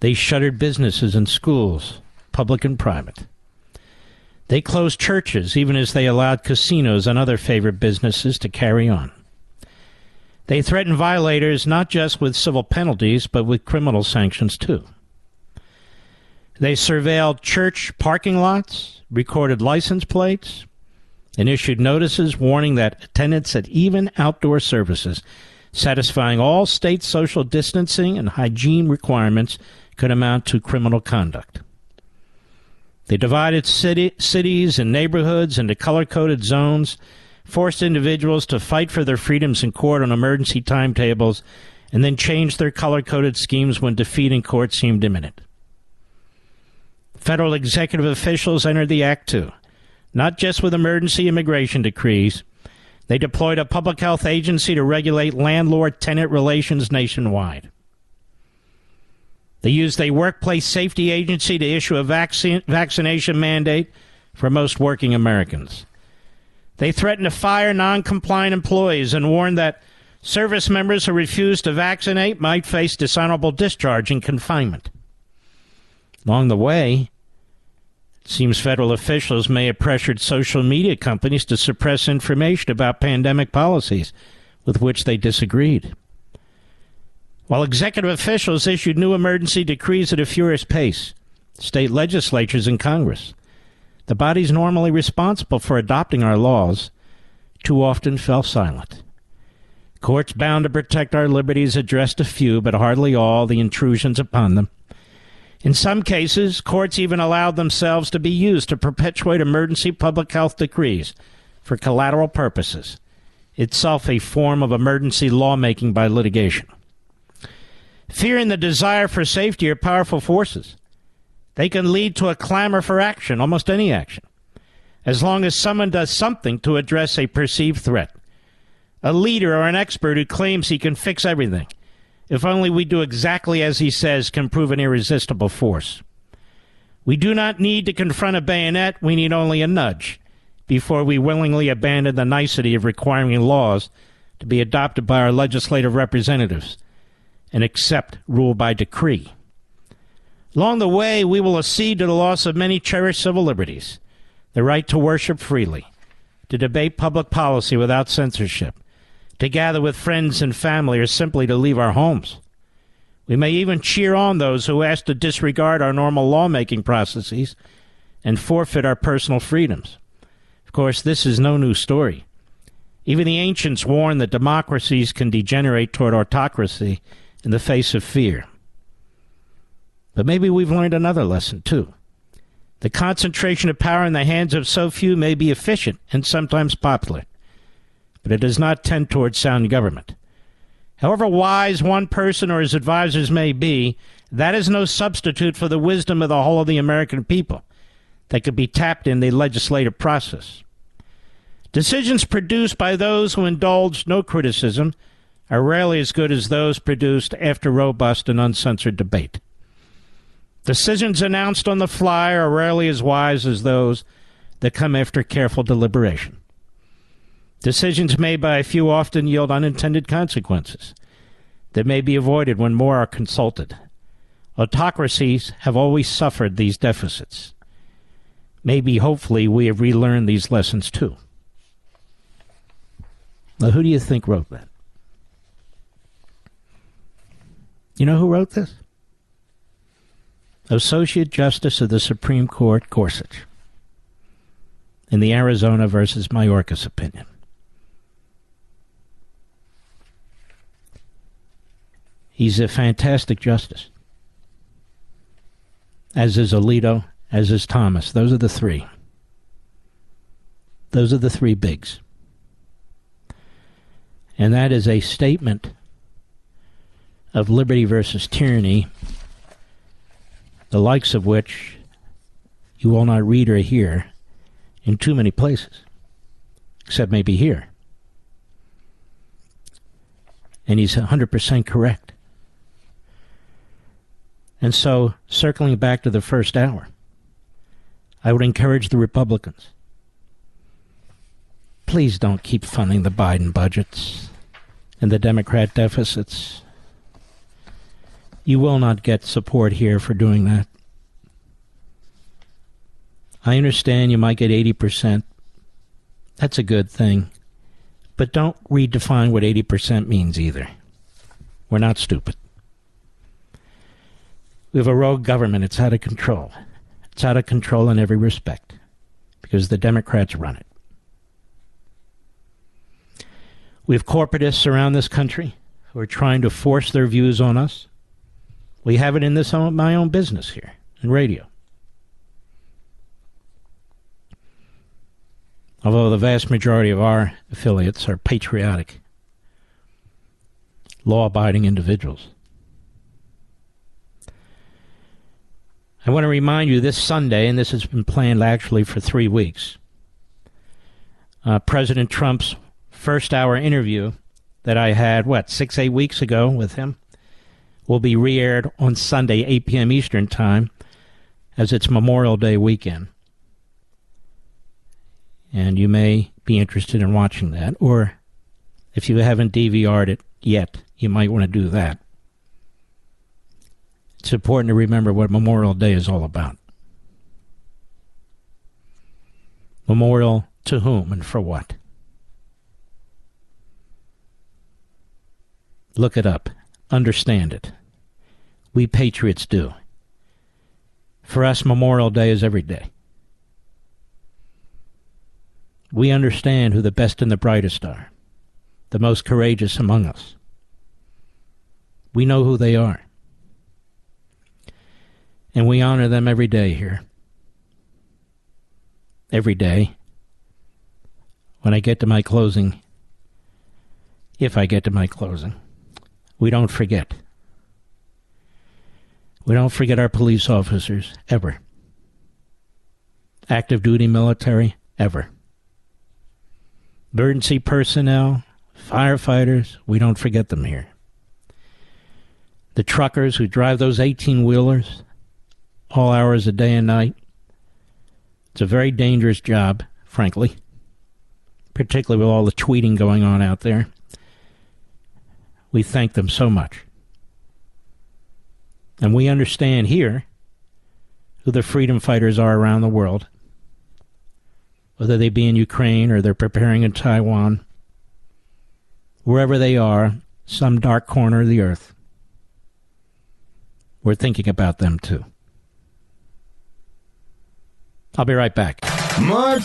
Speaker 1: They shuttered businesses and schools, public and private. They closed churches even as they allowed casinos and other favorite businesses to carry on. They threatened violators not just with civil penalties, but with criminal sanctions too. They surveilled church parking lots, recorded license plates, and issued notices warning that attendance at even outdoor services satisfying all state social distancing and hygiene requirements could amount to criminal conduct. They divided city, cities and neighborhoods into color coded zones, forced individuals to fight for their freedoms in court on emergency timetables, and then changed their color coded schemes when defeat in court seemed imminent. Federal executive officials entered the act too, not just with emergency immigration decrees. They deployed a public health agency to regulate landlord tenant relations nationwide. They used a workplace safety agency to issue a vaccine, vaccination mandate for most working Americans. They threatened to fire non compliant employees and warned that service members who refused to vaccinate might face dishonorable discharge and confinement. Along the way, it seems federal officials may have pressured social media companies to suppress information about pandemic policies with which they disagreed. While executive officials issued new emergency decrees at a furious pace, state legislatures and Congress, the bodies normally responsible for adopting our laws, too often fell silent. Courts bound to protect our liberties addressed a few, but hardly all, the intrusions upon them. In some cases, courts even allowed themselves to be used to perpetuate emergency public health decrees for collateral purposes, itself a form of emergency lawmaking by litigation. Fear and the desire for safety are powerful forces. They can lead to a clamor for action, almost any action, as long as someone does something to address a perceived threat. A leader or an expert who claims he can fix everything, if only we do exactly as he says, can prove an irresistible force. We do not need to confront a bayonet, we need only a nudge before we willingly abandon the nicety of requiring laws to be adopted by our legislative representatives and accept rule by decree. Along the way, we will accede to the loss of many cherished civil liberties the right to worship freely, to debate public policy without censorship, to gather with friends and family, or simply to leave our homes. We may even cheer on those who ask to disregard our normal lawmaking processes and forfeit our personal freedoms. Of course, this is no new story. Even the ancients warned that democracies can degenerate toward autocracy in the face of fear. But maybe we've learned another lesson, too. The concentration of power in the hands of so few may be efficient and sometimes popular, but it does not tend towards sound government. However wise one person or his advisers may be, that is no substitute for the wisdom of the whole of the American people that could be tapped in the legislative process. Decisions produced by those who indulge no criticism are rarely as good as those produced after robust and uncensored debate. Decisions announced on the fly are rarely as wise as those that come after careful deliberation. Decisions made by a few often yield unintended consequences that may be avoided when more are consulted. Autocracies have always suffered these deficits. Maybe, hopefully, we have relearned these lessons too. Now, who do you think wrote that? You know who wrote this? Associate Justice of the Supreme Court Gorsuch in the Arizona versus Mayorkas opinion. He's a fantastic justice. As is Alito, as is Thomas. Those are the three. Those are the three bigs. And that is a statement of liberty versus tyranny, the likes of which you will not read or hear in too many places, except maybe here. And he's 100% correct. And so, circling back to the first hour, I would encourage the Republicans please don't keep funding the Biden budgets and the Democrat deficits. You will not get support here for doing that. I understand you might get 80%. That's a good thing. But don't redefine what 80% means either. We're not stupid. We have a rogue government. It's out of control. It's out of control in every respect because the Democrats run it. We have corporatists around this country who are trying to force their views on us. We have it in this my own business here in radio. Although the vast majority of our affiliates are patriotic, law abiding individuals. I want to remind you this Sunday, and this has been planned actually for three weeks, uh, President Trump's first hour interview that I had, what, six, eight weeks ago with him, will be re aired on Sunday, 8 p.m. Eastern Time, as it's Memorial Day weekend. And you may be interested in watching that, or if you haven't DVR'd it yet, you might want to do that. It's important to remember what Memorial Day is all about. Memorial to whom and for what? Look it up. Understand it. We patriots do. For us, Memorial Day is every day. We understand who the best and the brightest are, the most courageous among us. We know who they are and we honor them every day here. Every day. When I get to my closing, if I get to my closing, we don't forget. We don't forget our police officers, ever. Active duty military, ever. Emergency personnel, firefighters, we don't forget them here. The truckers who drive those 18 wheelers, all hours of day and night. It's a very dangerous job, frankly, particularly with all the tweeting going on out there. We thank them so much. And we understand here who the freedom fighters are around the world, whether they be in Ukraine or they're preparing in Taiwan, wherever they are, some dark corner of the earth. We're thinking about them too. I'll be right back.
Speaker 2: Mark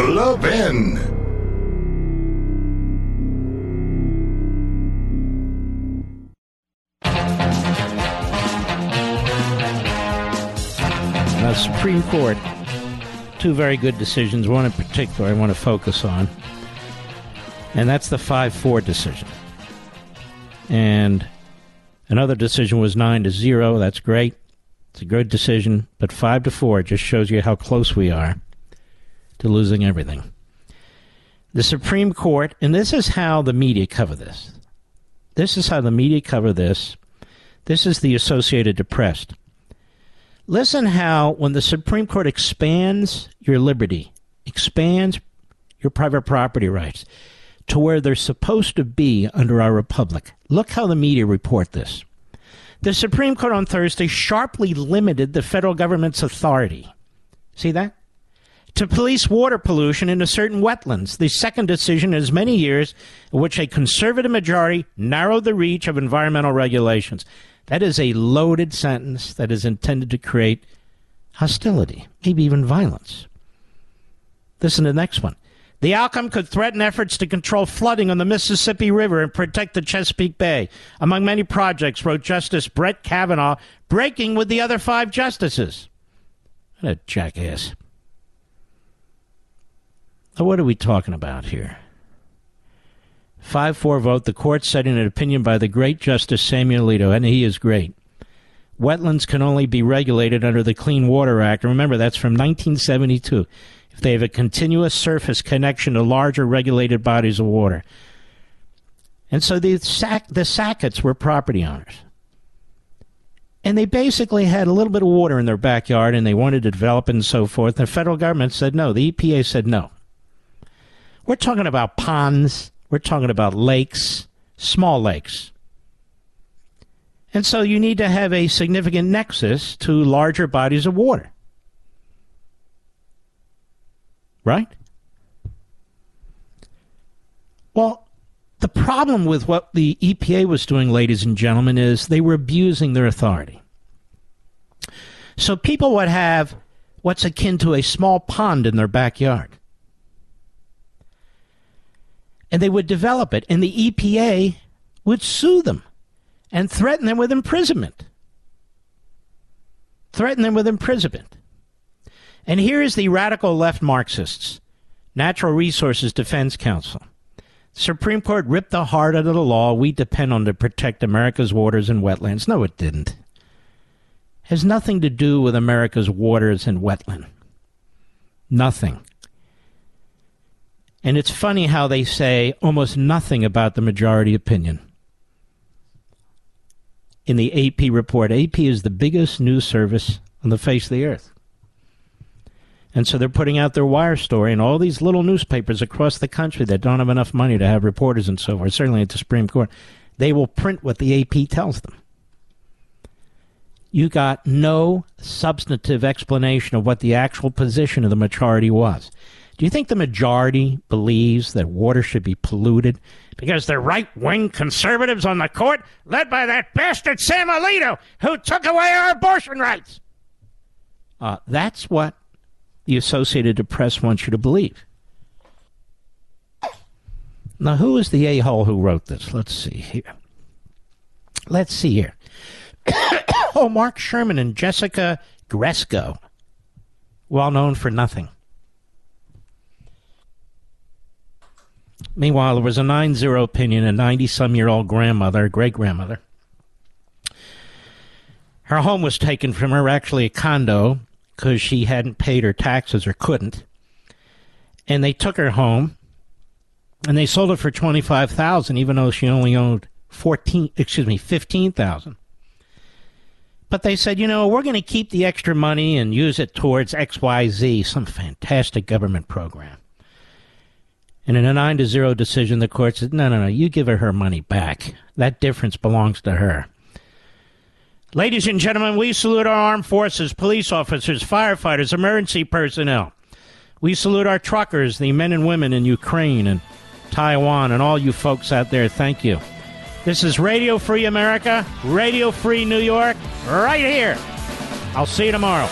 Speaker 2: Levin.
Speaker 1: Supreme Court, two very good decisions. One in particular I want to focus on. And that's the 5 4 decision. And another decision was 9 to 0. That's great. It's a good decision. But 5 to 4 just shows you how close we are to losing everything. The Supreme Court, and this is how the media cover this. This is how the media cover this. This is the Associated Press. Listen how when the Supreme Court expands your liberty, expands your private property rights to where they're supposed to be under our republic. Look how the media report this. The Supreme Court on Thursday sharply limited the federal government's authority. See that? To police water pollution into certain wetlands. The second decision in as many years in which a conservative majority narrowed the reach of environmental regulations. That is a loaded sentence that is intended to create hostility, maybe even violence. Listen to the next one. The outcome could threaten efforts to control flooding on the Mississippi River and protect the Chesapeake Bay. Among many projects, wrote Justice Brett Kavanaugh, breaking with the other five justices. What a jackass. Now, what are we talking about here? 5 4 vote, the court citing an opinion by the great Justice Samuel Alito, and he is great. Wetlands can only be regulated under the Clean Water Act. remember, that's from 1972 if they have a continuous surface connection to larger regulated bodies of water. And so the, Sac- the Sacketts were property owners. And they basically had a little bit of water in their backyard and they wanted to develop and so forth. The federal government said no. The EPA said no. We're talking about ponds, we're talking about lakes, small lakes. And so you need to have a significant nexus to larger bodies of water. Right? Well, the problem with what the EPA was doing, ladies and gentlemen, is they were abusing their authority. So people would have what's akin to a small pond in their backyard. And they would develop it, and the EPA would sue them and threaten them with imprisonment. Threaten them with imprisonment. And here is the radical left Marxists, Natural Resources Defense Council. The Supreme Court ripped the heart out of the law we depend on to protect America's waters and wetlands. No, it didn't. Has nothing to do with America's waters and wetland. Nothing. And it's funny how they say almost nothing about the majority opinion. In the AP report, AP is the biggest news service on the face of the earth. And so they're putting out their wire story and all these little newspapers across the country that don't have enough money to have reporters and so forth, certainly at the Supreme Court, they will print what the AP tells them. You got no substantive explanation of what the actual position of the majority was. Do you think the majority believes that water should be polluted because they're right wing conservatives on the court, led by that bastard Sam Alito, who took away our abortion rights? Uh, that's what the Associated Press wants you to believe. Now, who is the a hole who wrote this? Let's see here. Let's see here. oh, Mark Sherman and Jessica Gresko, well known for nothing. Meanwhile, there was a 9 0 opinion, a 90 some year old grandmother, great grandmother. Her home was taken from her, actually a condo, because she hadn't paid her taxes or couldn't. And they took her home and they sold it for 25000 even though she only owed 14 excuse me 15000 but they said you know we're going to keep the extra money and use it towards xyz some fantastic government program and in a 9 to 0 decision the court said no no no you give her her money back that difference belongs to her Ladies and gentlemen, we salute our armed forces, police officers, firefighters, emergency personnel. We salute our truckers, the men and women in Ukraine and Taiwan, and all you folks out there. Thank you. This is Radio Free America, Radio Free New York, right here. I'll see you tomorrow.